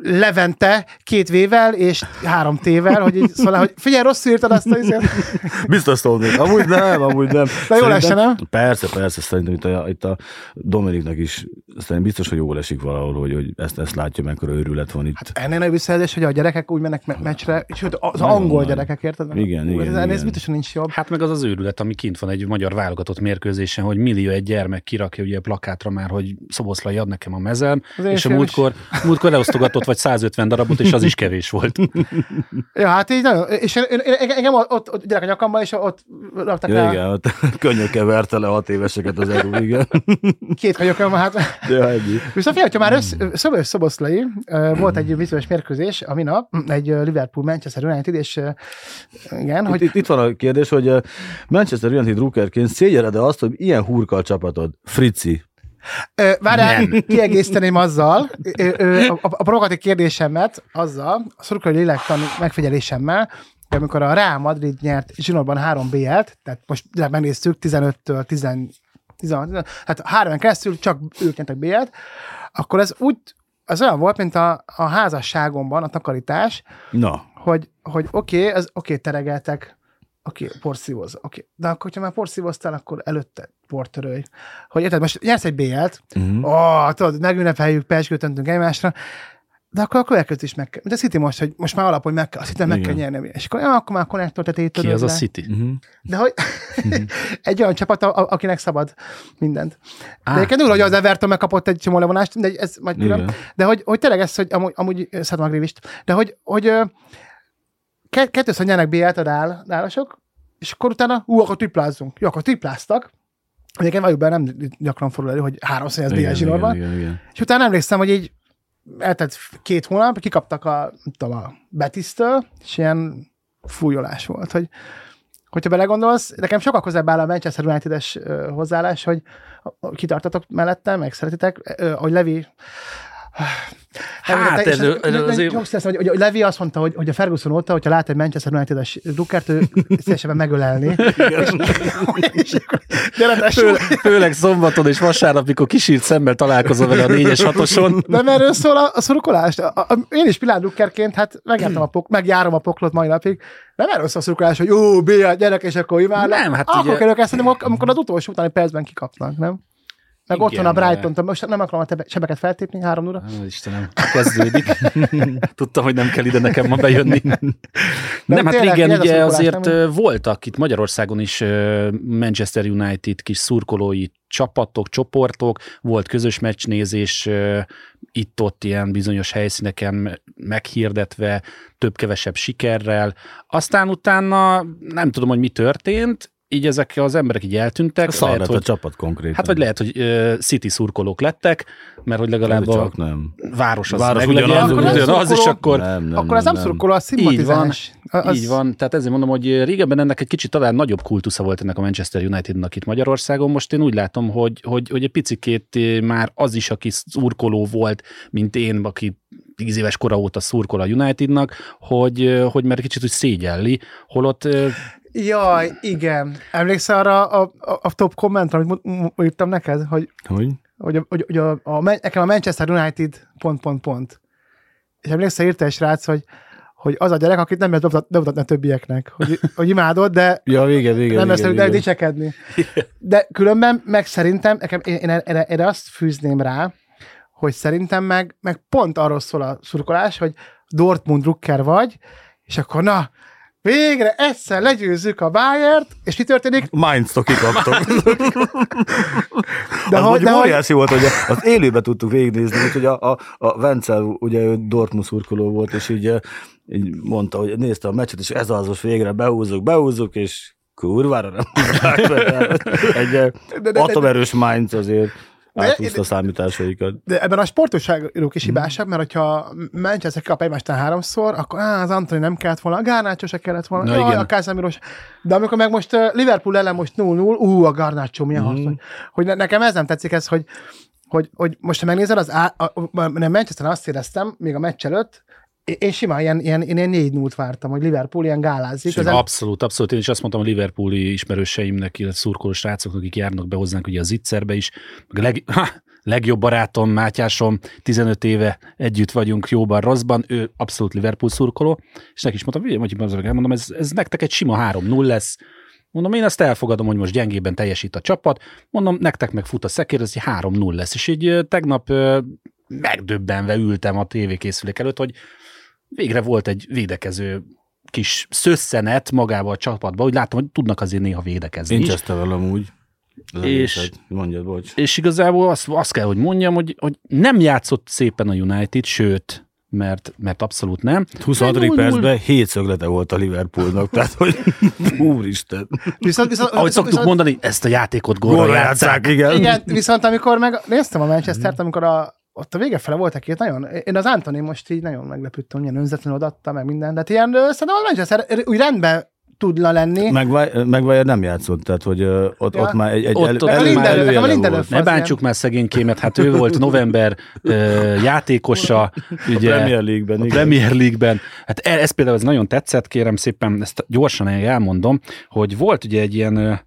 S1: Levente két vével és három tével, hogy így szóval, hogy figyelj, rosszul írtad azt a izért.
S2: Biztos szólnék. Amúgy nem, amúgy nem.
S1: De jól esne, nem?
S2: Persze, persze, szerintem itt a, itt a Dominiknak is szerintem biztos, hogy jól esik valahol, hogy, hogy ezt, ezt látja, mekkora őrület van itt. Hát
S1: ennél nagy visszajelzés, hogy a gyerekek úgy mennek me- meccsre, és az Nagyon angol nagy. gyerekek, érted?
S2: Igen, igen,
S1: ez, igen. biztosan nincs jobb.
S3: Hát meg az az őrület, ami kint van egy magyar válogatott mérkőzésen, hogy millió egy gyermek kirakja ugye a plakátra már, hogy Szoboszlai ad nekem a mezem, és a múltkor, múltkor leosztogatott vagy 150 darabot, és az is kevés volt.
S1: ja, hát így nagyon, és engem ott, ott, ott gyerek a nyakamban, és ott raktak
S2: ja, Igen, ott könnyökkel verte le hat éveseket az EU, igen.
S1: Két könnyökkel, hát.
S2: Ja, ennyi.
S1: Viszont figyelj, már össz, Szobos Szoboszlai, volt egy bizonyos mérkőzés a minap, egy Liverpool-Manchester United, és igen,
S2: hogy... Itt, itt, van a kérdés, hogy Manchester United drukkerként szégyeled-e azt, hogy ilyen hurkal csapatod, Frici,
S1: Várjál, kiegészteném azzal, a, a provokatív kérdésemet azzal, a szurkolói lélektani megfigyelésemmel, hogy amikor a Real Madrid nyert zsinórban 3 BL-t, tehát most megnéztük 15-től 10, 16, hát három keresztül csak ők nyertek BL-t, akkor ez úgy, az olyan volt, mint a, a házasságomban a takarítás,
S2: Na.
S1: hogy, hogy oké, okay, oké, okay, teregeltek Oké, okay, porszívóz. Oké. Okay. De akkor, hogyha már porszívoztál, akkor előtte portörölj. Hogy érted, most nyersz egy BL-t, uh-huh. oh, tudod, megünnepeljük, peskőtöntünk egymásra, de akkor a következőt is meg kell. De a City most, hogy most már alap, hogy meg kell, a City meg kell nyerni. És akkor, ja, akkor már a konnektor tetejét
S3: Ki az le. a City? Uh-huh.
S1: De hogy uh-huh. egy olyan csapat, a, akinek szabad mindent. Ah. De egyébként úgy, hogy az Everton megkapott egy csomó levonást, de ez majd külön. De hogy, hogy tényleg ez, hogy amúgy, amúgy szeretem a Grivist, de hogy, hogy kettőször nyernek BL-t a dálasok, és akkor utána, ú, akkor triplázzunk. Jó, akkor tripláztak, Egyébként be, nem gyakran fordul elő, hogy háromszor ez BL zsinórban. És utána emlékszem, hogy így eltett két hónap, kikaptak a, tudom, a Betisztől, és ilyen fújolás volt, hogy hogyha belegondolsz, nekem sokkal közelebb áll a Manchester United-es hozzáállás, hogy kitartatok mellettem, meg szeretitek, hogy Levi Hát, ez, azért... Lesz, hogy, hogy Levi azt mondta, hogy, hogy a Ferguson óta, hogyha lát egy Manchester United-es Duckert, ő szívesen megölelni.
S3: Fő, főleg szombaton és vasárnap, mikor kisírt szemmel találkozom vele a 4-es 6
S1: Nem erről szól a, a szurkolás. A, a, én is Pilán Duckerként, hát megjártam a pok, megjárom a poklot mai napig. Nem erről szól a szurkolás, hogy jó, Béla, gyerek, és akkor imádnak. Nem, hát akkor ugye... kell ők amikor az utolsó utáni percben kikapnak, nem? Meg Igen, ott van a Brighton, most nem akarom a sebeket feltépni, három óra.
S3: Istenem, kezdődik. Tudtam, hogy nem kell ide nekem ma bejönni. nem, nem hát régen ugye azért nem? voltak itt Magyarországon is Manchester United kis szurkolói csapatok, csoportok, volt közös meccsnézés, itt-ott ilyen bizonyos helyszíneken meghirdetve, több-kevesebb sikerrel. Aztán utána nem tudom, hogy mi történt, így ezek az emberek így eltűntek.
S2: A lehet, hogy, a csapat konkrétan.
S3: Hát vagy lehet, hogy uh, City szurkolók lettek, mert hogy legalább a nem. város az
S2: város ugyanaz,
S3: ugyanaz, az, és akkor...
S1: Nem, nem, akkor az nem, nem szurkoló, az
S3: így van, az... így van, tehát ezért mondom, hogy régebben ennek egy kicsit talán nagyobb kultusza volt ennek a Manchester Unitednak itt Magyarországon. Most én úgy látom, hogy, hogy, hogy egy picikét már az is, aki szurkoló volt, mint én, aki tíz éves kora óta szurkol a Unitednak, hogy, hogy már kicsit úgy szégyelli, holott
S1: Jaj, igen. Emlékszel arra a, a, a top kommentre, amit írtam neked, hogy,
S2: hogy?
S1: hogy, hogy, hogy a, a, nekem a Manchester United pont, pont, pont. És emlékszel, írta egy srác, hogy, hogy az a gyerek, akit nem lehet bemutatni a többieknek, hogy, hogy imádod, de
S2: ja, vége, vége,
S1: nem
S2: lesz
S1: de dicsekedni. De különben meg szerintem, nekem, én, én erre, erre azt fűzném rá, hogy szerintem meg, meg pont arról szól a szurkolás, hogy Dortmund rukker vagy, és akkor na, Végre egyszer legyőzzük a Bayert, és mi történik?
S2: Mainz-tól kikaptok. de az hogy, de óriási hogy... volt, hogy az élőben tudtuk végignézni, úgyhogy a, a, a Vencel, ugye ő Dortmund szurkoló volt, és így, így mondta, hogy nézte a meccset, és ez az, most végre behúzzuk, behúzzuk, és kurvára nem Egy de, de, de, atomerős Mainz azért áthúzta a számításaikat.
S1: De ebben a sportosságok is hibásabb, mert hogyha Manchester kap egymástan háromszor, akkor á, az Antoni nem kellett volna, a Garnácsó se kellett volna, Na, jaj, igen. a Casemiro De amikor meg most Liverpool ellen most 0-0, ú, a Garnácsó milyen mm. hogy, hogy nekem ez nem tetszik ez, hogy hogy, hogy most ha megnézed, az á, a, a, a Manchester azt éreztem, még a meccs előtt, én simán ilyen, ilyen, én ilyen négy nult vártam, hogy Liverpool ilyen gálázik.
S3: Sima, abszolút, abszolút. Én is azt mondtam a Liverpooli ismerőseimnek, illetve szurkoló srácoknak, akik járnak be hozzánk ugye az Itzerbe is. A leg, ha, legjobb barátom, Mátyásom, 15 éve együtt vagyunk jóban, rosszban, ő abszolút Liverpool szurkoló, és neki is mondtam, hogy mondom, ez, ez nektek egy sima 3-0 lesz, Mondom, én ezt elfogadom, hogy most gyengében teljesít a csapat. Mondom, nektek meg fut a szekér, ez egy 3-0 lesz. És így tegnap megdöbbenve ültem a tévékészülék előtt, hogy végre volt egy védekező kis szösszenet magába a csapatba, hogy látom, hogy tudnak azért néha védekezni
S2: Nincs ezt velem úgy. És, mondjad, bocs.
S3: és igazából azt, azt kell, hogy mondjam, hogy, hogy nem játszott szépen a United, sőt, mert, mert abszolút nem.
S2: 26. percben hét szöglete volt a Liverpoolnak, tehát hogy úristen.
S3: Viszont, viszont, Ahogy szoktuk viszont, mondani, ezt a játékot gólra játszák.
S1: Igen. igen. viszont amikor meg néztem a Manchester-t, amikor a ott a vége fele voltak két nagyon, én az Antoni most így nagyon meglepődtem, milyen önzetlenül odatta, meg minden, de hát ilyen, szerintem a Manchester úgy rendben tudna lenni.
S2: Megvajer nem játszott, tehát hogy ott, ja. ott már egy, egy
S3: ott, elő, ott elő, elő, elő Ne bántsuk már szegénykémet, hát ő volt november uh, játékosa. Ugye,
S2: a Premier League-ben. A
S3: Premier League-ben. Hát e, ez például ez nagyon tetszett, kérem szépen, ezt gyorsan elmondom, hogy volt ugye egy ilyen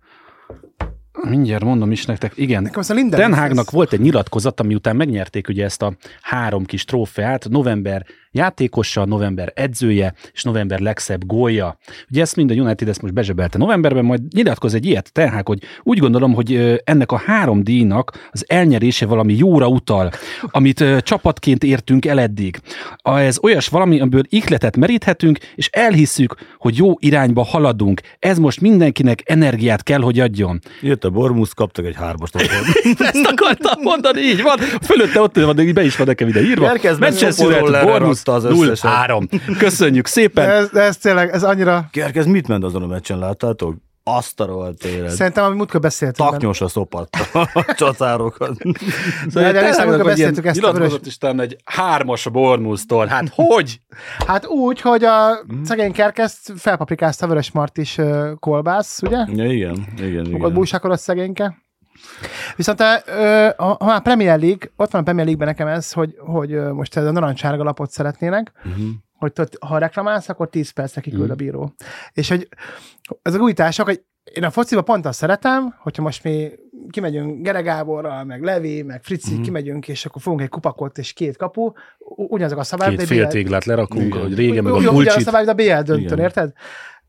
S3: Mindjárt mondom is nektek, igen. Den Haagnak volt egy nyilatkozat, ami után megnyerték ugye ezt a három kis trófeát, november játékosa, november edzője, és november legszebb gólja. Ugye ezt mind a United ezt most bezsebelte novemberben, majd nyilatkoz egy ilyet, tehát, hogy úgy gondolom, hogy ennek a három díjnak az elnyerése valami jóra utal, amit csapatként értünk el eddig. Ez olyas valami, amiből ihletet meríthetünk, és elhisszük, hogy jó irányba haladunk. Ez most mindenkinek energiát kell, hogy adjon.
S2: Jött a Bormus, kaptak egy hármast.
S3: Ezt akartam mondani, így van. Fölötte ott van, de be is van nekem ide írva. Manchester Bormus, az összesen. 0-3. Köszönjük szépen.
S1: De ez, de ez tényleg, ez annyira...
S2: Kerkez mit ment azon a meccsen, láttátok? Azt a rohadt élet.
S1: Szerintem, amit múltkor beszéltünk.
S2: Taknyosra szopatta a csatárokat.
S3: Szóval de, de, múltkor beszéltük ezt a vörös... is egy hármas a Bormusztól. Hát hogy?
S1: Hát úgy, hogy a szegény kerkeszt felpaprikázta a vörös martis kolbász, ugye?
S2: Ja, igen, igen.
S1: Fogod bújsakor a szegényke? Viszont ha már Premier League, ott van a Premier League-ben nekem ez, hogy, hogy most ez a narancsárga lapot szeretnének, uh-huh. hogy ott, ha reklamálsz, akkor 10 percre kiküld uh-huh. a bíró. És hogy ez a újítások, hogy én a fociba pont azt szeretem, hogyha most mi kimegyünk Gere Gáborral, meg Levi, meg Frici, mm. kimegyünk, és akkor fogunk egy kupakot és két kapu, ugyanazok a szabályok.
S3: Két féltéglát lerakunk, hogy régen meg a.
S1: Ugyanaz a szabály, a BL döntőn, érted?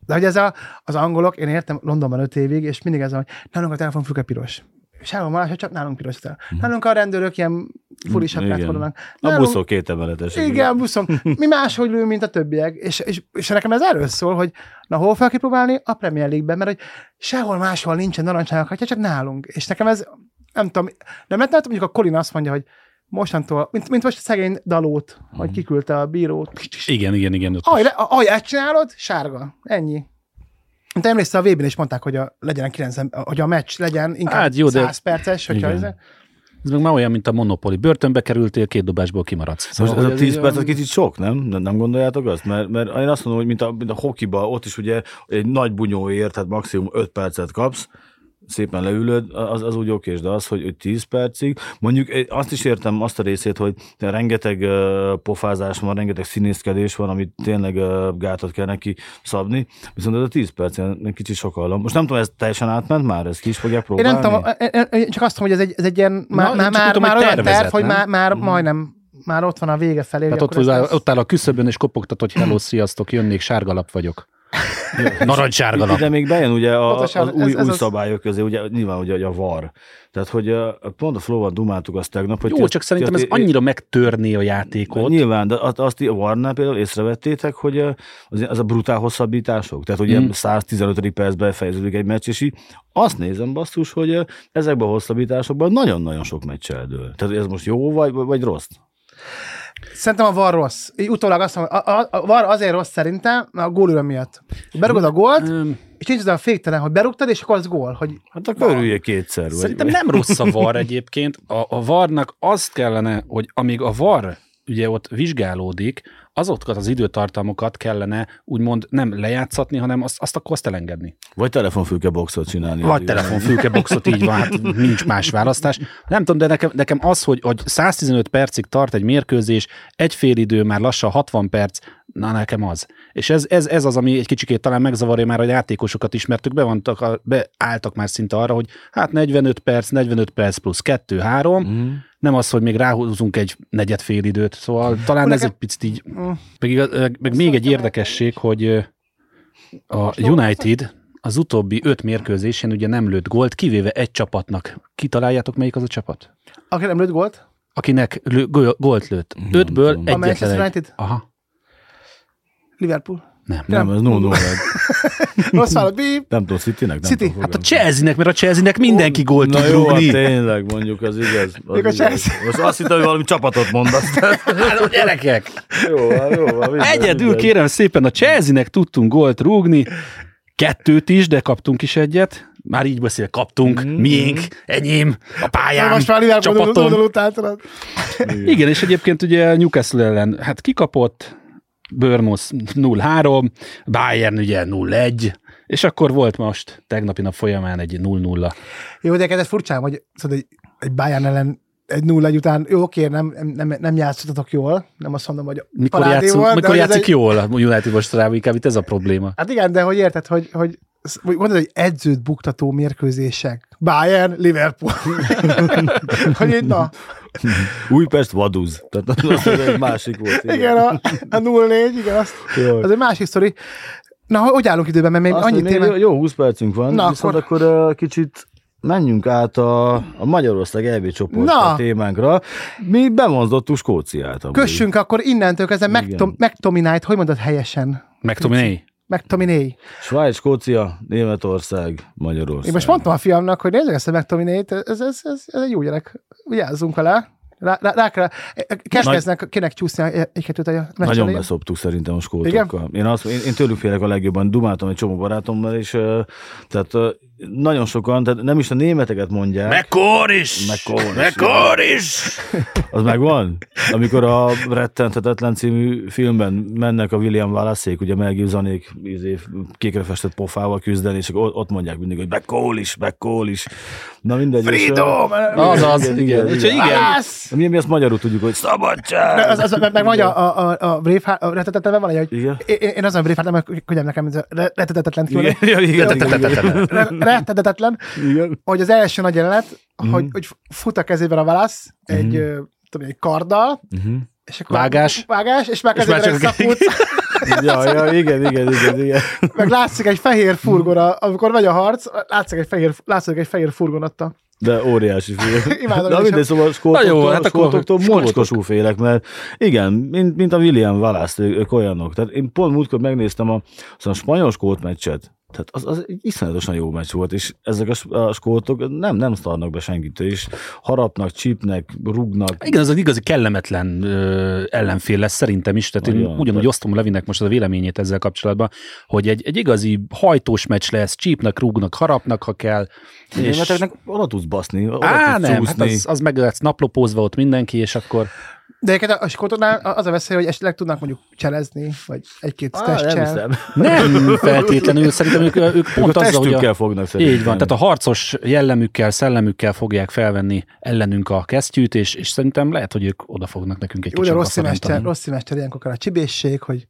S1: De hogy ez a, az angolok, én értem Londonban öt évig, és mindig ez a, hogy nálunk a telefonfülke piros. Sehol más, csak nálunk piros fel. Mm. Nálunk a rendőrök ilyen furi sapkát hordanak.
S2: A buszok két emeletes.
S1: Igen, a. Mi máshogy lő, mint a többiek. És, és, és nekem ez erről szól, hogy na hol fel kipróbálni? A Premier League-ben, mert hogy sehol máshol nincsen narancsának, csak nálunk. És nekem ez, nem tudom, nem lehet, mondjuk a Colin azt mondja, hogy mostantól, mint, mint most a szegény dalót, mm. hogy kiküldte a bírót.
S3: Igen, igen, igen.
S1: Ahogy, ahogy ezt csinálod, sárga. Ennyi. Te emlékszel, a vb is mondták, hogy a, legyen 90, hogy a meccs legyen inkább hát jó, 100 de... perces, hogyha ez...
S3: Ez meg már olyan, mint a Monopoly. Börtönbe kerültél, két dobásból kimaradsz.
S2: Szóval Most ez a 10 perc, az kicsit sok, nem? Nem gondoljátok azt? Mert, mert én azt mondom, hogy mint a, mint a hokiba, ott is ugye egy nagy bunyóért, tehát maximum 5 percet kapsz, szépen leülöd, az, az úgy oké, de az, hogy, hogy 10 percig, mondjuk azt is értem azt a részét, hogy rengeteg uh, pofázás van, rengeteg színészkedés van, amit tényleg uh, gátat kell neki szabni, viszont ez a 10 perc egy kicsit sokalom. Most nem tudom, ez teljesen átment már, ezt ki is fogják próbálni?
S1: Én nem tudom, én csak azt mondom, hogy ez egy, ez egy ilyen, már, Na, már, tudom, már olyan terv, hogy már, már hmm. majdnem már ott van a vége felé.
S3: Tehát ott, ott, ott áll a küszöbön, és kopogtat, hogy hello, sziasztok, jönnék, sárgalap vagyok. Narancssárga nap.
S2: Ide még bejön ugye a, az új, ez, ez új szabályok közé, ugye nyilván ugye a VAR. Tehát, hogy pont a Flow-val dumáltuk azt tegnap, hogy...
S3: Jó, csak szerintem tért, ez annyira megtörné a játékot.
S2: Nyilván, de azt a Warnál például észrevettétek, hogy az, az a brutál hosszabbítások. Tehát, hogy mm. 115. percben fejeződik egy meccs, és így azt nézem basszus, hogy ezekben a hosszabbításokban nagyon-nagyon sok meccs eldől. Tehát ez most jó vagy, vagy rossz?
S1: Szerintem a VAR rossz. Így utólag azt mondom, a, a, a VAR azért rossz szerintem, mert a gólőre miatt. Berugod a gólt, um, és nincs az a féktelen, hogy berúgtad, és akkor az gól. Hogy
S2: hát akkor örülje kétszer.
S3: Szerintem vagy. nem rossz a VAR egyébként. A, a VAR-nak azt kellene, hogy amíg a VAR ugye ott vizsgálódik, azokat az időtartamokat kellene úgymond nem lejátszatni, hanem azt, azt akkor azt elengedni.
S2: Vagy telefonfülkeboxot csinálni.
S3: Vagy telefonfülkeboxot, így van, hát nincs más választás. Nem tudom, de nekem, nekem az, hogy, hogy 115 percig tart egy mérkőzés, egy fél idő, már lassan 60 perc, na nekem az. És ez, ez, ez az, ami egy kicsikét talán megzavarja már a játékosokat is, mert ők bevantak, beálltak már szinte arra, hogy hát 45 perc, 45 perc plusz 2-3, mm nem az, hogy még ráhúzunk egy negyed fél időt, szóval talán ez egy picit így, meg, meg még egy érdekesség, hogy a United az utóbbi öt mérkőzésen ugye nem lőtt gólt, kivéve egy csapatnak. Kitaláljátok, melyik az a csapat?
S1: Aki nem lőtt gólt?
S3: Akinek lő, gólt lőtt. Ötből egyetlen A
S1: Manchester United?
S3: Aha.
S1: Liverpool.
S2: Nem, nem, nem ez no no
S1: Rossz vállalat, bíp.
S2: Nem tudom, City-nek? Nem
S3: City. Hát a chelsea mert a chelsea mindenki gólt tud jó, hát
S2: tényleg, mondjuk, az igaz. Az a igaz. Most azt hittem, hogy valami csapatot mondasz.
S3: hát a gyerekek.
S2: jó, jó.
S3: Egyedül kérem szépen, a chelsea tudtunk gólt rúgni, kettőt is, de kaptunk is egyet. Már így beszél, kaptunk, mm-hmm. miénk, enyém, a pályám, Most már csapatom. Igen, és egyébként ugye Newcastle ellen, hát kikapott, Börmusz 0-3, Bayern ugye 0-1, és akkor volt most tegnapi nap folyamán egy 0-0.
S1: Jó, de ez furcsán, hogy szóval egy, egy Bayern ellen egy 0 után, jó, oké, nem, nem, nem játszottatok jól, nem azt mondom, hogy
S3: mikor, játszunk, volt, mikor játszik egy... jól a United mostanában, inkább itt ez a probléma.
S1: Hát igen, de hogy érted, hogy, hogy mondod, hogy edzőt buktató mérkőzések. Bayern, Liverpool. hogy így, na,
S2: Újpest vaduz. Tehát az egy másik volt.
S1: Igen, igen a, a 0-4, igen, azt, az egy másik sztori. Na, hogy állunk időben, mert még azt annyi téma...
S2: Jó, jó 20 percünk van, Na, viszont akkor, akkor uh, kicsit menjünk át a, a Magyarország EB csoport Na. témánkra. Mi bevonzottuk Skóciát.
S1: Amúgy. Kössünk akkor innentől kezdve McTominay-t, hogy mondod helyesen?
S3: McTominay.
S1: McTominay.
S2: Svájc, Skócia, Németország, Magyarország.
S1: Én most mondtam a fiamnak, hogy nézzük ezt a McTominay-t, ez, ez, ez, ez, egy jó gyerek. Vigyázzunk vele. Rá, rá, rá kell, kezdkeznek, Nagy... kinek csúszni egy-kettőt a
S2: Nagyon beszoptuk szerintem a skótokkal. Én, azt, én, én tőlük félek a legjobban. Dumáltam egy csomó barátommal, és tehát nagyon sokan, tehát nem is a németeket mondják.
S3: Mekkor is!
S2: Mekkor is!
S3: Mekkor is!
S2: Az megvan? Amikor a Rettenthetetlen című filmben mennek a William Wallace-ék, ugye Mel Gibsonék izé, kékre festett pofával küzdeni, és ott mondják mindig, hogy Beckol is, Beckol is. Na mindegy.
S1: Freedom!
S3: Az az, igen. igen. igen. igen.
S2: Mi, mi azt magyarul tudjuk, hogy szabadság!
S1: Az, az, meg, meg vagy a, a, a, a Braveheart, a rettetetlen van, hogy igen. Én, én azon Braveheart, nem könnyebb nekem, ez a rettetetlen
S2: igen, igen, igen,
S1: rettetetlen, hogy az első nagy jelenet, hogy, hogy fut a kezében a válasz, egy, tudom, egy karddal,
S3: és akkor vágás.
S1: Vágás, és már kezében egy szakút.
S2: ja, ja, igen, igen, igen, igen.
S1: Meg látszik egy fehér furgon, amikor megy a harc, látszik egy fehér, látszik egy fehér furgon ott a
S2: de óriási film. Imádom. Na mindegy, szóval skótoktól, jó, hát skótoktól mocskosú félek, mert igen, mint, mint a William Wallace, ők olyanok. Tehát én pont múltkor megnéztem a, a spanyol skót meccset, tehát az, az egy iszonyatosan jó meccs volt, és ezek a, a skótok nem, nem szarnak be senkit, és harapnak, csípnek, rugnak.
S3: Igen, az egy igazi kellemetlen ö, ellenfél lesz szerintem is, tehát Olyan, én ugyanúgy osztom Levinek most a véleményét ezzel kapcsolatban, hogy egy, egy igazi hajtós meccs lesz, csípnek, rúgnak, harapnak, ha kell.
S2: Igen, és... mert oda tudsz baszni, oda
S3: Á, tudsz nem, hát az, az meg lesz naplopózva ott mindenki, és akkor
S1: de egyébként a skótoknál az a veszély, hogy esetleg tudnak mondjuk cselezni, vagy egy-két ah,
S2: testcsel.
S3: Nem, nem feltétlenül, szerintem ők, ők pont
S2: ők
S3: azzal,
S2: hogy a, fognak
S3: szerintem. Így van, tehát a harcos jellemükkel, szellemükkel fogják felvenni ellenünk a kesztyűt, és, és szerintem lehet, hogy ők oda fognak nekünk egy kicsit
S1: rossz szemester, rossz szemester ilyenkor a csibészség, hogy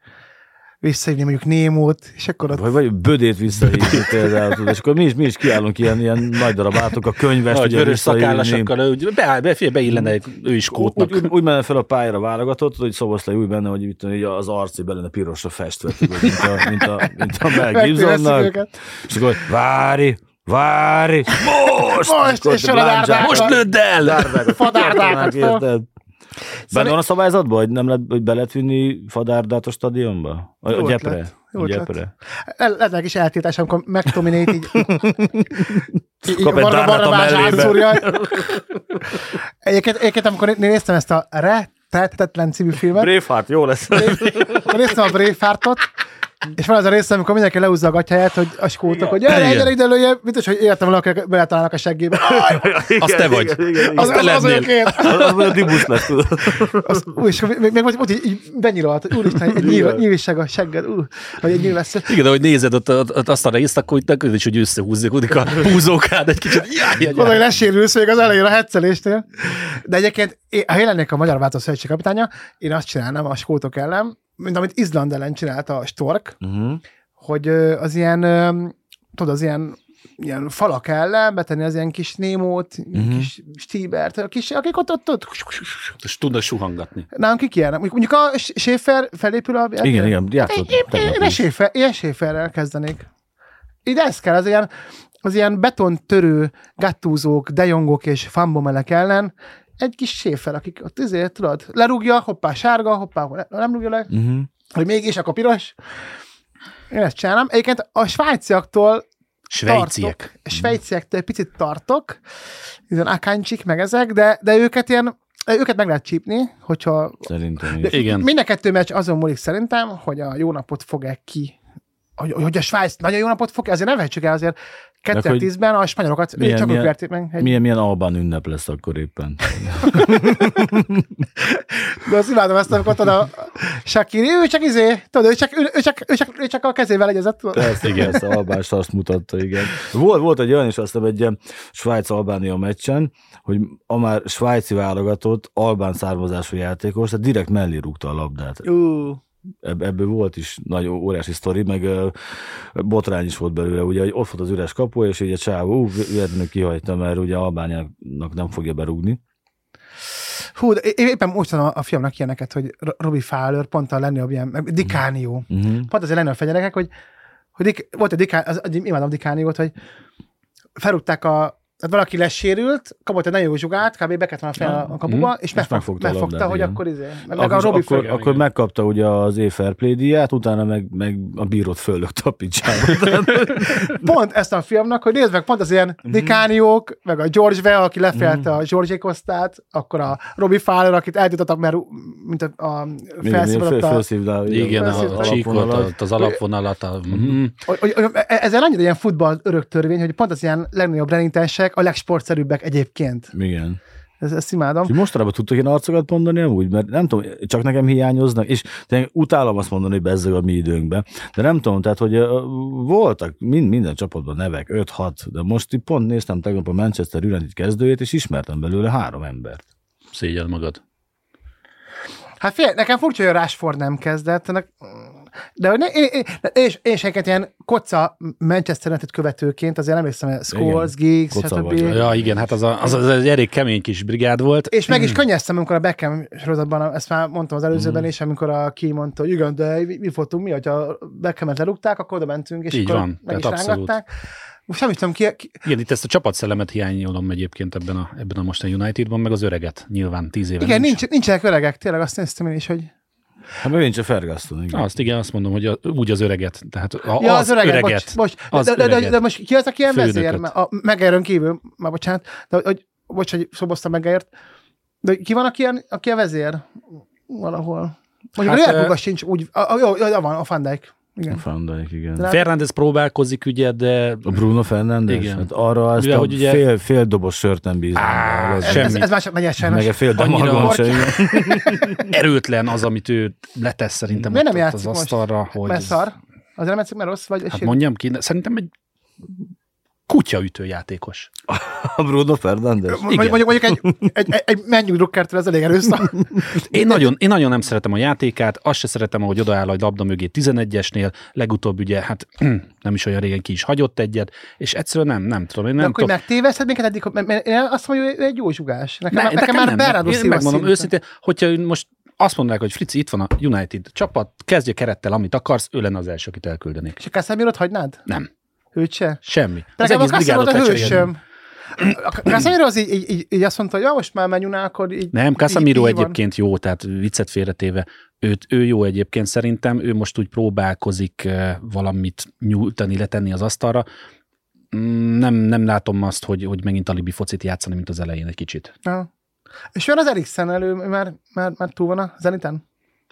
S1: visszahívni mondjuk Némót, és akkor ott...
S2: Vagy, vagy Bödét visszahívni például, és akkor mi is, mi is kiállunk ilyen, ilyen nagy darabátok, a könyvest,
S3: ugye vörös szakállasokkal, úgy be, be, beillene ő is kótnak.
S2: Úgy, úgy, úgy menne fel a pályára válogatott, hogy Szoboszlai úgy benne, hogy itt, az arci benne pirosra festve, mint a, mint a, mint a Mel Gibsonnak. És akkor várj, Várj!
S1: Most! Most! És
S3: most lőd el!
S1: Fadárdákat!
S2: Benne van a szabályzatban, hogy nem lehet, hogy be lehet vinni fadárdát a stadionba? A, a gyepre? Jó a gyepre.
S1: Lehet is eltiltás, amikor megtominét így...
S2: így Kap egy a mellébe.
S1: Egyébként, egyébként, amikor néztem ezt a Rettetetlen című filmet...
S2: Braveheart, jó lesz.
S1: Néztem a Braveheartot, és van az a része, amikor mindenki leúzza a gatyáját, hogy a skótok, hogy gyere, gyere, ide lője, biztos, hogy értem, hogy beletalálnak a seggébe.
S3: Az te vagy.
S1: Az te lennél.
S2: Az a dibusz lesz, tudod.
S1: És még, ott így, benyílolt, hogy úristen, egy nyílvisság a segged, ú, hogy egy nyíl lesz.
S3: Igen, de hogy nézed ott, ott azt a részt, akkor itt is, hogy összehúzzuk a húzókád egy kicsit.
S1: Oda, hogy lesérülsz még az elején a hetszeléstől. De egyébként, ha én lennék a Magyar Váltó Szövetség kapitánya, én azt csinálnám a skótok ellen, mint amit Izland ellen csinálta a Stork, uh-huh. hogy az ilyen, tudod, az ilyen ilyen falak ellen betenni az ilyen kis Némót, uh-huh. kis Stibert, a kis, akik ott, ott, ott.
S3: És tudnak suhangatni.
S1: Nálunk kik ilyen? Mondjuk a Schaefer felépül a...
S2: Igen, igen, játszott.
S1: Én Schaeferrel kezdenék. Ide ez kell, az ilyen, az ilyen betontörő gattúzók, dejongok és fambomelek ellen egy kis séfer, akik ott ezért, tudod, lerúgja, hoppá sárga, hoppá nem rúgja le, uh-huh. hogy mégis, akkor piros. Én ezt csinálom. Egyébként a svájciaktól
S3: Svejciek.
S1: Tartok, svejciektől picit tartok, ilyen akáncsik, meg ezek, de, de őket ilyen, őket meg lehet csípni, hogyha...
S2: Szerintem is.
S3: Igen.
S1: Mind a kettő meccs azon múlik szerintem, hogy a jó napot fog-e ki hogy, hogy a Svájc nagyon jó napot fog, azért ne vehetsük el, azért 2010-ben a spanyolokat milyen, csak milyen, ők verték meg.
S2: Egy... Milyen, milyen albán ünnep lesz akkor éppen.
S1: De azt imádom ezt, amikor tudod, a Shakiri, ő csak izé, tudod, ő csak, ő, ő, csak, ő, csak, ő csak a kezével egyezett.
S2: Persze, igen, ezt albás azt mutatta, igen. Volt, volt egy olyan is, azt egy ilyen Svájc-Albánia meccsen, hogy a már svájci válogatott albán származású játékos, tehát direkt mellé rúgta a labdát.
S1: Uh
S2: ebből volt is nagyon óriási sztori, meg botrány is volt belőle, ugye, hogy ott volt az üres kapu, és ugye csávó, véletlenül kihagyta, mert ugye Albániának nem fogja berúgni.
S1: Hú, de éppen most a, a fiamnak ilyeneket, hogy Robi Fowler pont a lenni ilyen, Dikánió. Uh-huh. Pont azért lenni a fegyerekek, hogy, hogy dik, volt egy Dikánió, az, imádom Dikániót, hogy felrúgták a tehát valaki lesérült, kapott egy nagyon jó zsugát, kb. beket van fel a kapuba, mm. és, megfog, megfogta, megfogta labdát, hogy igen. akkor izé. Meg,
S2: meg a Robi akkor, föl, akkor megkapta ugye az play díját, utána meg, meg a bírót föllökte a picsába.
S1: pont ezt a filmnak, hogy nézd meg, pont az ilyen mm. Dikániók, meg a George Vell, aki lefelte mm. a George Kostát, akkor a Robi Fowler, akit eltitottak, mert mint a, a
S3: felszívott Igen, a, a csíkot, az alapvonalat. A,
S1: mm. Ez annyira ilyen futball örök törvény, hogy pont az ilyen legnagyobb renitensek a legsportszerűbbek egyébként.
S2: Igen.
S1: Ez, ezt imádom.
S2: És mostanában tudtok ilyen arcokat mondani amúgy, mert nem tudom, csak nekem hiányoznak, és utálom azt mondani, hogy bezzeg a mi időnkben, de nem tudom, tehát, hogy voltak mind, minden csapatban nevek, 5-6, de most pont néztem tegnap a Manchester United kezdőjét, és ismertem belőle három embert.
S3: Szégyed magad.
S1: Hát fél, nekem furcsa, hogy a Rashford nem kezdett. Ennek, de hogy ne, én, és, és egyébként ilyen koca Manchester United követőként azért emlékszem, hogy Scholes, Giggs, stb.
S3: Ja, igen, hát az, a, az, az, egy elég kemény kis brigád volt.
S1: És meg is könnyeztem, amikor a Beckham sorozatban, ezt már mondtam az előzőben mm. is, amikor a ki mondta, hogy igen, de mi, voltunk mi, hogyha Beckhamet lerúgták, akkor oda mentünk, és
S3: Így
S1: akkor
S3: van,
S1: meg is abszolút. rángatták. Most nem is tudom ki, ki...
S3: Igen, itt ezt a csapatszellemet hiányolom egyébként ebben a, ebben a mostani Unitedban, meg az öreget nyilván tíz éve.
S1: Igen, nincs, nincsenek öregek, tényleg azt néztem én is, hogy
S2: Hát meg nincs a Ferguson.
S3: Igen. Azt igen, azt mondom, hogy a, úgy az öreget. Tehát a,
S1: ja,
S3: az, az öreget. öreget
S1: bocs, bocs. Az de, de, de, de, most ki az, aki ilyen vezér? A Megerőn kívül, már bocsánat, de hogy, bocs, hogy szoboztam Megert, de ki van, aki, ilyen, aki a vezér valahol? Mondjuk hát, a Real sincs úgy, a, a, jó, jó, van, a Van Dijk.
S2: Igen. Van Dijk, igen.
S3: De Fernández próbálkozik, ugye, de...
S2: A Bruno Fernández? Igen. Hát arra azt a hogy ugye... fél, fél dobos sört nem bízom. Á,
S1: ez, semmi. Ez, ez mások megy sajnos.
S2: Meg a fél damagon
S3: Erőtlen az, amit ő letesz szerintem Miért nem az asztalra.
S1: Most? Hogy mert szar? Azért nem játszik, mert rossz vagy?
S3: Hát mondjam ki, szerintem egy kutyaütő játékos.
S2: A Bruno Fernandes?
S1: Mondjuk, mondjuk egy, egy, egy, menjük drukkertől ez elég erőszak.
S3: Én nagyon, én nagyon nem szeretem a játékát, azt se szeretem, ahogy odaáll a labda mögé 11-esnél, legutóbb ugye, hát nem is olyan régen ki is hagyott egyet, és egyszerűen nem, nem tudom. Én nem De
S1: akkor
S3: tudom.
S1: megtéveszted minket eddig, mert én azt mondom, hogy egy jó zsugás. Nekem, ne, nekem, nekem már nem. Én
S3: megmondom őszintén, hogyha most azt mondanák, hogy Frici, itt van a United csapat, kezdje kerettel, amit akarsz, ő lenne az első, akit elküldenék.
S1: És a Casemiro-t hagynád?
S3: Nem.
S1: Őt se?
S3: Semmi.
S1: De az egész brigádot a hősöm. Casemiro az így, így, így, így, azt mondta, hogy ja, most már menjünk akkor így.
S3: Nem, Casemiro egyébként van. jó, tehát viccet félretéve. Őt, ő jó egyébként szerintem, ő most úgy próbálkozik valamit nyújtani, letenni az asztalra. Mm, nem, nem látom azt, hogy, hogy megint alibi focit játszani, mint az elején egy kicsit.
S1: Ja. És jön az Eriksen elő, már, már, már túl van a Zeniten?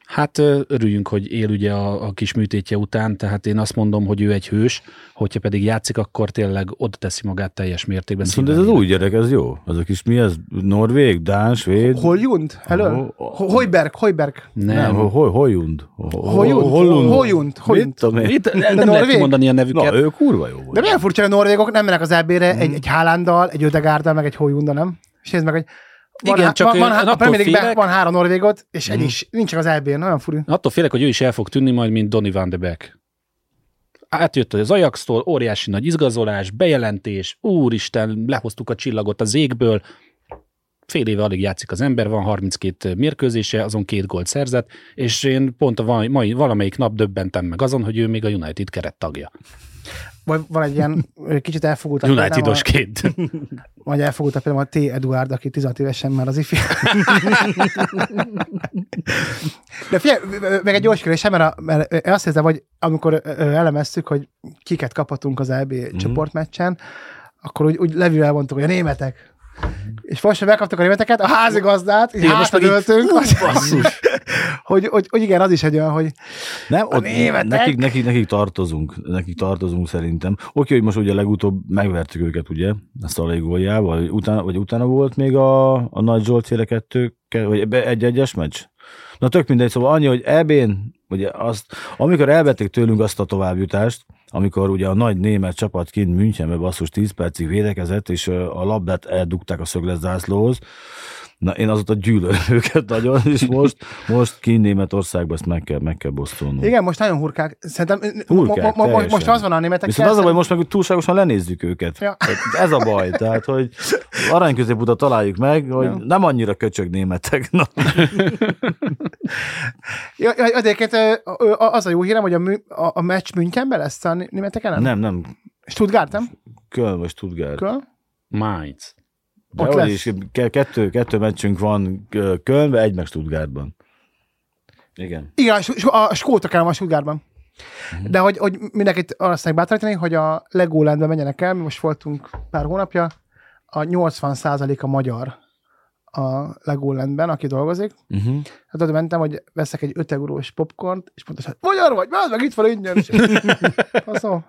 S3: Hát örüljünk, hogy él ugye a, a kis műtétje után, tehát én azt mondom, hogy ő egy hős, hogyha pedig játszik, akkor tényleg oda teszi magát teljes mértékben.
S2: Szóval ez az új gyerek, ez jó. Az a kis mi ez? Norvég, Dán, Svéd?
S1: Holjund? Hello? Hojberg, Hojberg.
S2: Nem. Hojund.
S1: Hojund. Hojund.
S3: Hojund. Nem lehet mondani a nevüket.
S2: Na, ő kurva jó.
S1: De milyen furcsa, hogy a norvégok nem mennek az EB-re egy, egy Hálándal, egy Ödegárdal, meg egy Hojunddal, nem? És nézd meg, hogy van, Igen, csak van, van, a Premier League van három norvégot, és egy mm. is, nincs csak az EB-n, nagyon furi.
S3: Attól félek, hogy ő is el fog tűnni majd, mint Donny van de Beek. Átjött az Ajax-tól, óriási nagy izgazolás, bejelentés, úristen, lehoztuk a csillagot az égből, fél éve alig játszik az ember, van 32 mérkőzése, azon két gólt szerzett, és én pont a mai, valamelyik nap döbbentem meg azon, hogy ő még a United keret tagja.
S1: Vagy van egy ilyen kicsit elfogult.
S3: United-osként.
S1: Vagy elfogult például a T. Eduard, aki 16 évesen már az ifi. De figyelj, meg egy gyors kérdés, mert, mert azt hiszem, hogy amikor elemeztük, hogy kiket kaphatunk az EB mm-hmm. csoportmeccsen, akkor úgy, úgy levűvel mondtuk, hogy a németek, és most, hogy megkaptuk a németeket, a házigazdát, és most megöltünk, hogy, hogy, hogy, igen, az is egy olyan, hogy
S2: nem, ott nekik, nekik, nekik, tartozunk, nekik tartozunk szerintem. Oké, hogy most ugye legutóbb megvertük őket, ugye, a Szalai góljával, utána, vagy utána volt még a, a Nagy Zsolt féle kettő, vagy egy-egyes meccs? Na tök mindegy, szóval annyi, hogy ebén, ugye azt, amikor elvették tőlünk azt a továbbjutást, amikor ugye a nagy német csapat kint Münchenbe basszus 10 percig védekezett, és a labdát eldugták a szögletzászlóhoz, Na, én azóta gyűlölöm őket nagyon, és most, most ki Németországban ezt meg kell, meg kell bosztolnunk.
S1: Igen, most nagyon hurkák. Szerintem hurkák, mo- mo- most az van a németek.
S2: Viszont az a baj, most meg túlságosan lenézzük őket. Ja. Ez a baj, tehát, hogy arany középutat találjuk meg, hogy ja. nem annyira köcsög németek. Na.
S1: ja, egyébként az a jó hírem, hogy a, a, a meccs Münchenben lesz a németek ellen?
S2: Nem, nem.
S1: Stuttgart, nem?
S2: Köln vagy Stuttgart.
S1: Köln?
S3: Mainz.
S2: De ott is, kettő, kettő meccsünk van Kölnbe, egy meg Stuttgartban. Igen.
S1: Igen, a, a skótok el a Stuttgartban. Uh-huh. De hogy, hogy mindenkit arra szeretnék bátorítani, hogy a Legolandbe menjenek el, mi most voltunk pár hónapja, a 80% a magyar a Legolandben, aki dolgozik. Uh-huh. Hát oda mentem, hogy veszek egy 5 eurós popcornt, és mondta, hogy magyar vagy, már meg itt van ingyen. Faszom.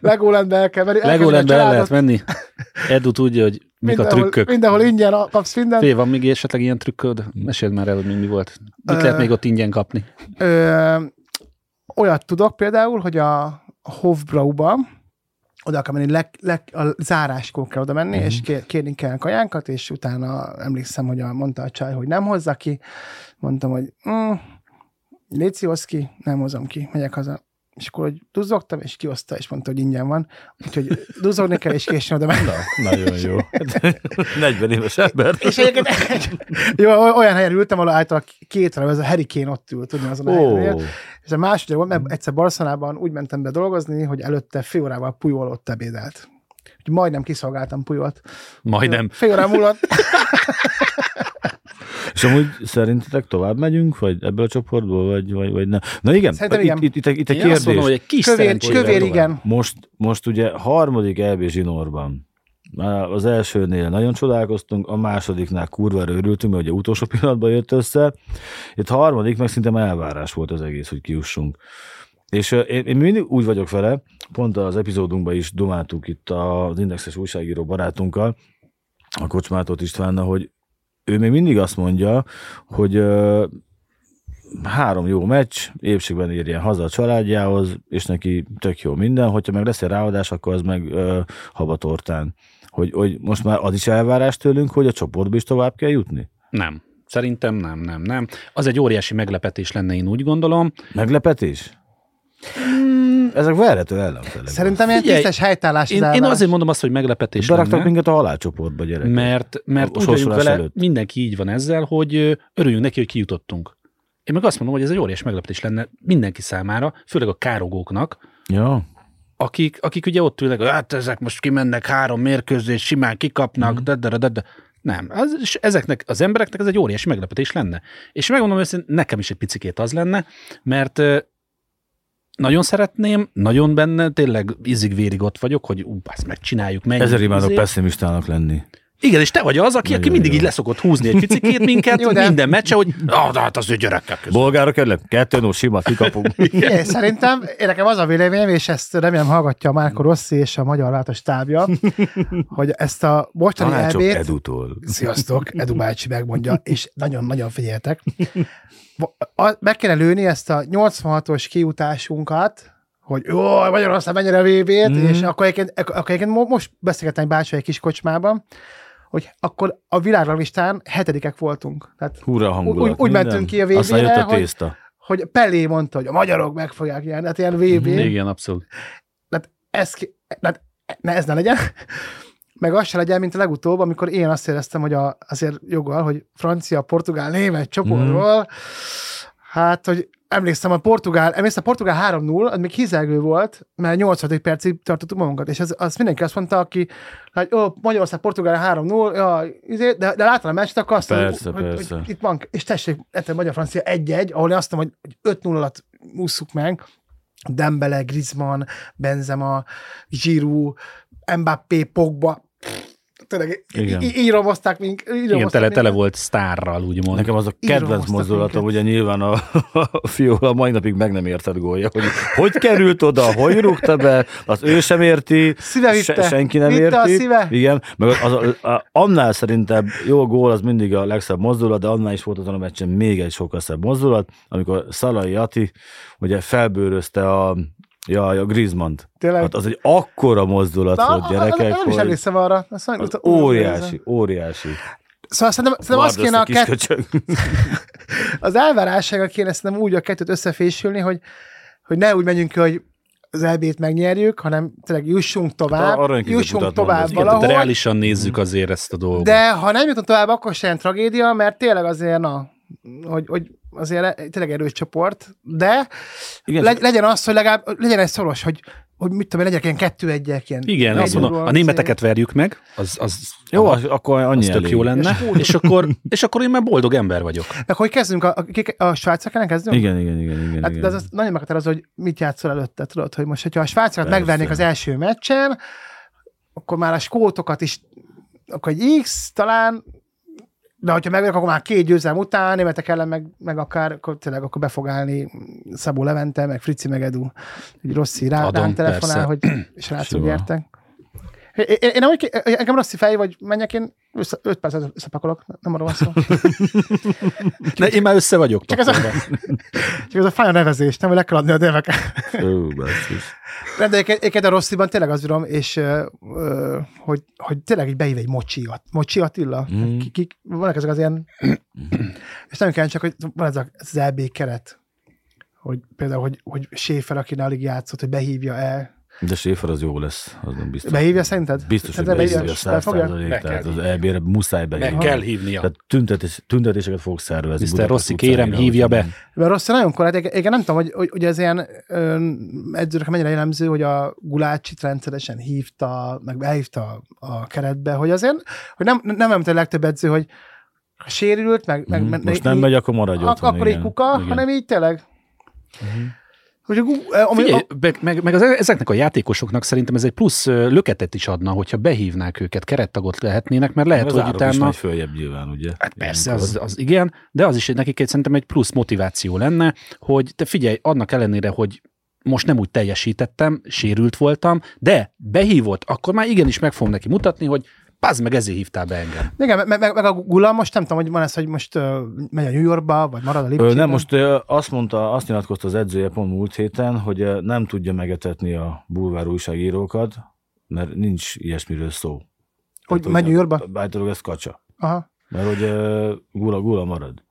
S1: Legolandbe el kell menni.
S3: Legolandbe el lehet menni. Edu tudja, hogy mik mindenhol, a trükkök.
S1: Mindenhol ingyen kapsz mindent.
S3: Fé, van még esetleg ilyen trükköd? Meséld már el, hogy mi volt. Mit ö, lehet még ott ingyen kapni? Ö,
S1: olyat tudok például, hogy a Hofbrauba, oda kell menni, le, le, a záráskor kell oda menni, uh-huh. és kér, kérni kell kajánkat, és utána emlékszem, hogy a, mondta a csaj, hogy nem hozza ki. Mondtam, hogy mm, Léci, ki, nem hozom ki, megyek haza és akkor hogy duzzogtam, és kioszta, és mondta, hogy ingyen van. Úgyhogy duzzogni kell, és késni oda menni.
S2: Na, nagyon jó. 40 éves ember.
S1: és egyébként jó, olyan helyen ültem, ahol általában kétre, ez a Harry Kane ott ült, tudni azon a oh. helyen. És a második volt, mert egyszer Barcelonában úgy mentem be dolgozni, hogy előtte fél órával Pujol ott ebédelt. Úgyhogy majdnem kiszolgáltam Pujolt.
S3: Majdnem.
S1: Fél órán múlott.
S2: És amúgy szerintetek tovább megyünk, vagy ebből a csoportból, vagy, vagy, vagy nem? Na igen,
S1: Szerintem igen.
S2: Itt, itt, itt, itt egy kérdés. Mondom,
S3: hogy egy kis
S1: kövér, kövér igen.
S2: Most, most ugye harmadik EB zsinórban. Az elsőnél nagyon csodálkoztunk, a másodiknál kurva örültünk, mert ugye utolsó pillanatban jött össze. Itt a harmadik meg szinte elvárás volt az egész, hogy kiussunk. És én, én mindig úgy vagyok vele, pont az epizódunkban is domáltuk itt az Indexes újságíró barátunkkal, a Kocsmátot Istvánnal, hogy ő még mindig azt mondja, hogy három jó meccs, épségben érjen haza a családjához, és neki tök jó minden, hogyha meg lesz egy ráadás, akkor az meg uh, habatortán. Hogy, hogy most már az is elvárás tőlünk, hogy a csoportba is tovább kell jutni?
S3: Nem. Szerintem nem, nem, nem. Az egy óriási meglepetés lenne, én úgy gondolom.
S2: Meglepetés? Mm, ezek verhető ellenfelek.
S1: Szerintem ilyen tisztes helytállás
S3: én, én azért mondom azt, hogy meglepetés
S2: Beraktak lenne. minket a halálcsoportba, gyerekek.
S3: Mert, mert úgy vele, előtt. mindenki így van ezzel, hogy örüljünk neki, hogy kijutottunk. Én meg azt mondom, hogy ez egy óriás meglepetés lenne mindenki számára, főleg a károgóknak,
S2: ja.
S3: akik, akik ugye ott ülnek, hát ezek most kimennek három mérkőzés, simán kikapnak, mm. de, de, de, de. Nem. Az, és ezeknek az embereknek ez egy óriási meglepetés lenne. És megmondom őszintén, nekem is egy picikét az lenne, mert nagyon szeretném, nagyon benne, tényleg izig-vérig ott vagyok, hogy ú, ezt megcsináljuk,
S2: meg. Ezer imádok pessimistának lenni.
S3: Igen, és te vagy az, aki, aki mindig jó. így leszokott húzni egy picikét minket, jó, de... minden meccse, hogy ah, de hát az ő gyerekek
S2: között. Bolgárok ellen, kettő no, sima, kikapunk.
S1: Igen, szerintem én nekem az a véleményem, és ezt remélem hallgatja a Márko Rossi és a Magyar Látos tábja, hogy ezt a mostani elbét...
S2: Edutól.
S1: Sziasztok, Edu bácsi megmondja, és nagyon-nagyon figyeltek meg kéne lőni ezt a 86-os kiutásunkat, hogy jó, Magyarország mennyire VB-t, mm. és akkor egyébként, akkor egyébként most beszélgettem bácsi egy kis kocsmában, hogy akkor a világlistán hetedikek voltunk. Tehát
S2: Húra hangulat.
S1: Úgy, úgy mentünk ki a VB-re,
S2: a tészta.
S1: Hogy, hogy Pelé mondta, hogy a magyarok meg fogják jelni, hát ilyen VB.
S3: Mm, igen, abszolút.
S1: Tehát ez, tehát ne, ez ne legyen meg az se legyen, mint a legutóbb, amikor én azt éreztem, hogy a, azért joggal, hogy francia, portugál, német csoportról, mm. Hát, hogy emlékszem, a portugál, emlékszem, a portugál 3-0, az még hizelgő volt, mert 80. percig tartottuk magunkat, és az, az mindenki azt mondta, aki, hogy ó, Magyarország, portugál 3-0, ja, izé, de, de láttam a meccset, akkor azt
S2: persze, hogy, persze.
S1: Hogy, hogy, itt van, és tessék, ettől Magyar-Francia 1-1, ahol én azt mondtam, hogy 5-0 alatt ússzuk meg, Dembele, Griezmann, Benzema, Giroud, Mbappé, Pogba, tényleg Igen. így romozták minket.
S3: Igen, tele, tele volt sztárral, úgymond.
S2: Nekem az a kedvenc mozdulatom, ugye nyilván a, a Fiola mai napig meg nem érted gólja, hogy hogy került oda, hogy rúgta be, az ő sem érti,
S1: szíve
S2: vitte, se, senki nem
S1: vitte
S2: érti.
S1: A szíve.
S2: Igen, meg az, az, a, annál szerintem jó gól az mindig a legszebb mozdulat, de annál is volt azon a meccsen még egy sokkal szebb mozdulat, amikor Szalai Ati ugye felbőrözte a Ja, a Griezmann-t. Tényleg? Hát az egy akkora mozdulat Na, volt, gyerekek. Nem
S1: is emlékszem arra. Az
S2: az óriási, óriási.
S1: Szóval szerintem, szerintem azt kéne a kett... az elvárássága kéne szerintem úgy a kettőt összefésülni, hogy, hogy ne úgy menjünk ki, hogy az elbét megnyerjük, hanem tényleg jussunk tovább, hát jussunk tovább
S3: Igen, valahol. De reálisan nézzük azért ezt a dolgot.
S1: De ha nem jutunk tovább, akkor sem tragédia, mert tényleg azért, na, hogy, hogy azért tényleg erős csoport, de Igen. Le, legyen az, hogy legalább legyen egy szoros, hogy hogy mit tudom én, legyek ilyen kettő egyek, ilyen
S3: Igen, azt mondom, a németeket verjük meg, az, az
S2: jó, az, akkor annyi
S3: az tök jó lenne, és, és, akkor, és akkor én már boldog ember vagyok.
S1: Meg hogy kezdünk, a, a, a svájcok kellene kezdünk?
S2: Igen, igen, igen. igen,
S1: hát,
S2: igen.
S1: De az, az nagyon meghatározó, hogy mit játszol előtte, tudod, hogy most, hogyha a svájcokat megvernék az első meccsen, akkor már a skótokat is, akkor egy X talán, de hogyha megverek, akkor már két győzelem után, németek ellen meg, meg akár, akkor tényleg akkor be fog állni Szabó Levente, meg Frici, meg Edu. Egy Rossi rá, rám telefonál, hogy srácok gyertek. Én, én, amúgy, nekem Rossi fej, vagy menjek, én 5 percet összepakolok, nem arról szó.
S3: ne, én már össze vagyok.
S1: Csak ez, a, csak ez a fáj a nevezés, nem, hogy le kell adni a neveket.
S2: Ó,
S1: Nem, de egyébként a Rossziban tényleg az tudom, és ö, hogy, hogy tényleg így beív egy Mocsi, Mocsi Attila. Mm. Ki, ki, vannak ezek az ilyen, és nem kell csak, hogy van ez, az LB keret, hogy például, hogy, hogy Schäfer, aki alig játszott, hogy behívja el,
S2: de Schäfer az jó lesz, az nem biztos.
S1: Behívja szerinted?
S2: Biztos, hogy behívja, száz százalék, tehát az EB-re muszáj behívni.
S3: Meg kell hívnia.
S2: Tehát tüntetés, tüntetéseket fog szervezni.
S3: Mr. Rossi, kérem, hívja be.
S1: Mert Rossi nagyon korát, én nem tudom, hogy, hogy, hogy ez ilyen edzőnek mennyire jellemző, hogy a Gulácsit rendszeresen hívta, meg behívta a keretbe, hogy azért, hogy nem, nem nem a legtöbb edző, hogy sérült, meg... meg
S2: mm, most nem megy, akkor maradj
S1: ak- Akkor egy kuka, igen. hanem így tényleg. Uh-huh. Hogy a,
S3: ami, Figyelj, a... meg, meg, meg az, ezeknek a játékosoknak szerintem ez egy plusz löketet is adna, hogyha behívnák őket, kerettagot lehetnének, mert lehet,
S2: az
S3: hogy utána... is
S2: följebb nyilván, ugye?
S3: Hát persze, az, az, igen, de az is nekik egy, szerintem egy plusz motiváció lenne, hogy te figyelj, annak ellenére, hogy most nem úgy teljesítettem, sérült voltam, de behívott, akkor már igenis meg fogom neki mutatni, hogy Pazd meg, ezért hívtál be engem.
S1: Igen, meg, meg, meg a Gula most nem tudom, hogy van ez, hogy most uh, megy a New Yorkba, vagy marad a Lipcsiben.
S2: Nem, most uh, azt mondta, azt nyilatkozta az edzője pont múlt héten, hogy uh, nem tudja megetetni a bulvár újságírókat, mert nincs ilyesmiről szó.
S1: Hogy megy New Yorkba?
S2: Állítólag ez kacsa.
S1: Aha.
S2: Mert hogy uh, Gula, Gula marad.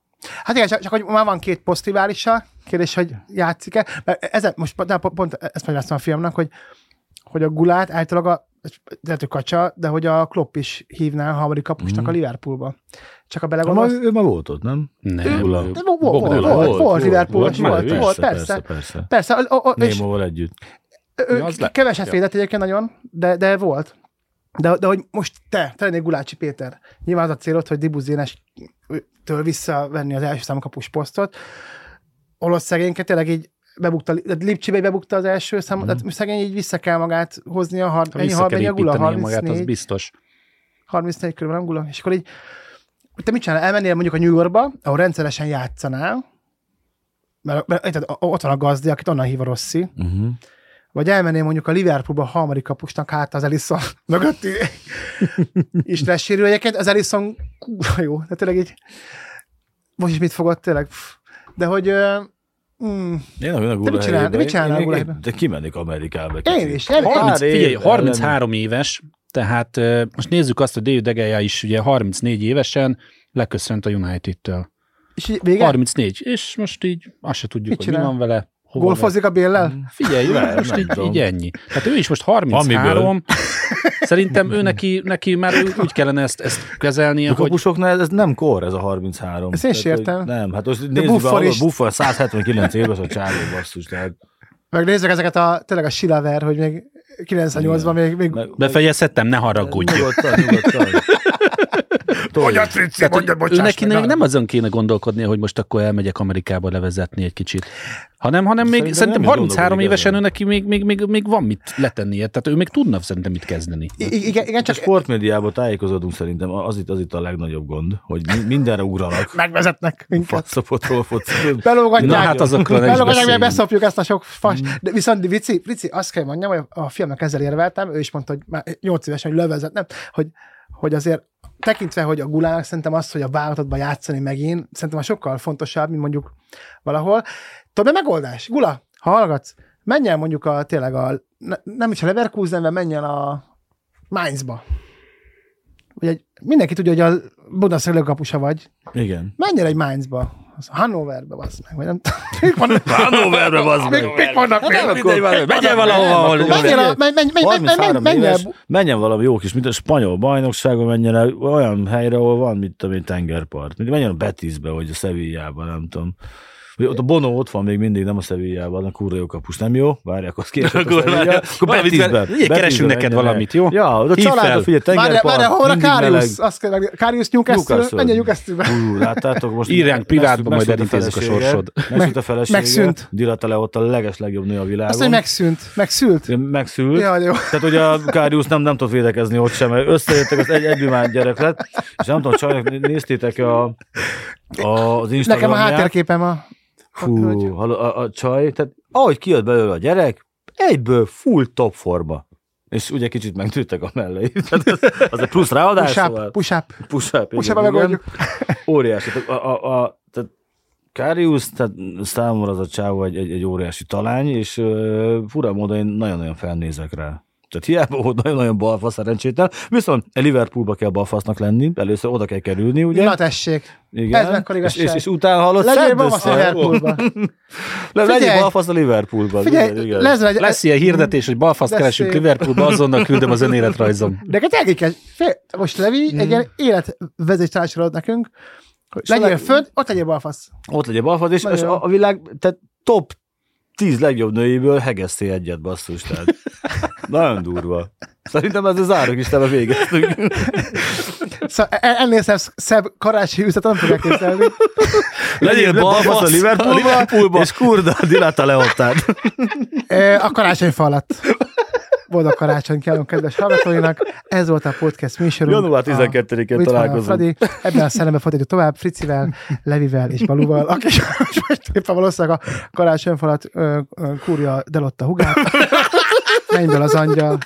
S1: Hát igen, csak, csak hogy már van két posztiválisa, kérdés, hogy játszik-e. Mert ezen, most de pont ezt magyaráztam a filmnek, hogy, hogy a Gulát általában a lehet, hogy kacsa, de hogy a Klopp is hívná a harmadik kapusnak mm. a Liverpoolba. Csak a belegondolsz...
S2: ő már volt ott, nem?
S3: Nem.
S1: Volt, volt, volt, volt, Liverpool, volt, volt, persze.
S2: Persze,
S1: persze.
S2: Némóval együtt.
S1: Keveset védett egyébként nagyon, de, de volt. De, de hogy most te, te lennél Gulácsi Péter. Nyilván az a célod, hogy Dibuzénes től visszavenni az első számú kapus posztot. Olosz szegényket tényleg így bebukta, Lipcsibe bebukta az első szám, mm. tehát szegény így vissza kell magát hozni a har, ennyi, har, a gula, 34, magát,
S3: az biztos.
S1: 34 körülbelül gula, és akkor így, te mit csinál? Elmennél mondjuk a New Yorkba, ahol rendszeresen játszanál, mert, mert, mert ott van a gazdi, akit onnan hív a Rossi, uh-huh. vagy elmennél mondjuk a Liverpoolba a harmadik kapusnak hát az Ellison mögötti, és lesérül egyébként, az Ellison jó, de tényleg így, most is mit fogott tényleg, de hogy
S2: Mm. Én nem a
S1: de mit csinál, de mit csinál
S2: én, én, De kimennék Amerikába.
S1: Én is.
S3: Én 30, figyelj, 33 éves, tehát most nézzük azt, hogy David Degeja is ugye 34 évesen leköszönt a United-től.
S1: És vége?
S3: 34, és most így azt se tudjuk, mit hogy csinál? mi van vele.
S1: Golfozik a béllel?
S3: Mm. Figyelj, nem, most így, így ennyi. Tehát ő is most 33, Amiből. szerintem ő neki, neki már úgy kellene ezt, ezt kezelnie,
S2: a hogy... kapusoknál ez nem kor, ez a 33.
S1: Ezt én is értem.
S2: Nem, hát most nézzük, Buffon, is... Buffon 179 éves a csávó basszus, tehát...
S1: Meg nézzük ezeket a, tényleg a Silaver, hogy még 98-ban még... még...
S3: Befejezhettem, ne haragudj.
S2: Nyugodtan, nyugodtan.
S1: Mondjad, Frici, mondjad, bocsáss
S3: neki meg. nem azon kéne gondolkodnia, hogy most akkor elmegyek Amerikába levezetni egy kicsit. Hanem, hanem még szerintem 33 évesen ő neki még, még, még, még, van mit letennie. Tehát ő még tudna szerintem mit kezdeni.
S1: I- igen, igen, csak...
S2: A sportmédiában tájékozódunk szerintem, az itt, az itt a legnagyobb gond, hogy mindenre ugranak.
S1: Megvezetnek minket.
S2: Focit.
S1: Belógatják. Na
S3: hát azokról nem Belógatják,
S1: mert beszopjuk ezt a sok fas. Mm. De viszont Vici, Vici, azt kell mondjam, hogy a filmnek ezzel érveltem, ő is mondta, hogy már 8 évesen, hogy lövezet, nem, hogy, hogy azért tekintve, hogy a gulának szerintem az, hogy a vállalatodban játszani megint, szerintem a sokkal fontosabb, mint mondjuk valahol. Tudod, megoldás? Gula, ha hallgatsz, menj el mondjuk a, tényleg a, nem is a Leverkusenbe, menj el a Mainzba. Ugye mindenki tudja, hogy a Bundesliga kapusa vagy.
S2: Igen.
S1: Menj el egy Mainzba az Hannoverbe, az meg, vagy nem
S2: tudom. Hannoverbe, az meg.
S1: Mik vannak
S2: hát még? Menjen valahova, ahol... Menjen valami jó kis, mint a spanyol bajnokságon, menjen el olyan helyre, ahol van, mit tudom én, tengerpart. Menjen a Betisbe, vagy a Sevillába, nem tudom. Ott a Bono ott van még mindig, nem a Sevillában, a kurva jó kapus, nem jó? Várják, azt később. Akkor,
S3: akkor Betisben. Keresünk neked valamit, jó?
S2: Ja, a család, figyelj, tengerpart.
S1: Várj, hol a Káriusz? Azt kell, Káriusz Newcastle, menj a Newcastle-be.
S2: Láttátok most.
S3: Írjánk privátban, majd elintézzük a sorsod.
S2: Megszűnt a felesége.
S1: Megszűnt.
S2: Dilata ott a leges legjobb nő a világon.
S1: Azt, hogy megszűnt. Megszült.
S2: Megszült.
S1: Ja, jó.
S2: Tehát ugye a Káriusz nem, nem tud védekezni ott sem, mert összejöttek, az egy, egy gyerek lett, és nem tudom, csajnak néztétek a, a, az Instagramját.
S1: Nekem a háttérképem a...
S2: Hú, a, a, a csaj, tehát ahogy kijött belőle a gyerek, egyből full top forma. És ugye kicsit megtűntek a mellei. az, az a plusz ráadás.
S1: Push up, szóval. push up.
S2: Push up.
S1: Push up megoldjuk.
S2: Óriási. A, a, a, tehát Karius, tehát számomra az a csávó egy, egy, egy óriási talány, és uh, fura módon én nagyon-nagyon felnézek rá. Tehát hiába volt nagyon-nagyon balfasz szerencsétlen, viszont Liverpoolba kell balfasznak lenni, először oda kell kerülni, ugye?
S1: Na tessék,
S2: Igen.
S1: ez mekkora igazság.
S2: És, és, és utána hallott
S1: Legyél balfasz a Liverpoolba.
S2: Le, legyél balfasz a Liverpoolba.
S1: Figyelj, igen. Lesz,
S3: egy, lesz ilyen hirdetés, hogy balfaszt keresünk Liverpoolba, azonnal küldöm az önéletrajzom.
S1: De neked kell, most Levi mm. egy ilyen életvezetés ad nekünk, legyél föld, ott legyél balfasz.
S2: Ott legyél balfasz, és, és a, a világ tehát top tíz legjobb nőiből hegeszté egyet, basszus, tehát nagyon durva. Szerintem ez az árok is tele végeztünk.
S1: Szóval e- ennél szebb, szebb karácsonyi üzlet nem fogják képzelni.
S2: Legyél balfasz a Liverpoolba, és kurda a Dilata Leontárd.
S1: A karácsonyfa alatt. Boldog karácsony kívánunk kedves hallgatóinak. Ez volt a podcast műsorunk.
S2: Január 12-én találkozunk. Fradi.
S1: Ebben a szellemben folytatjuk tovább Fricivel, Levivel és Balúval, aki most éppen valószínűleg a karácsonyfalat kúrja Delotta hugát. Mennyből az angyal.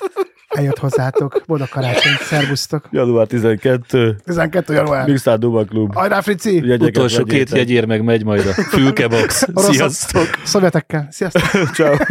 S1: Eljött hozzátok. Boldog karácsony. Szervusztok.
S2: Január 12.
S1: 12. január.
S2: Mixár Duma Klub.
S1: Ajrá, Frici!
S3: Jegyeket Utolsó két jegyér meg megy majd a fülkebox. Sziasztok!
S1: Szovjetekkel. Sziasztok!
S2: Ciao.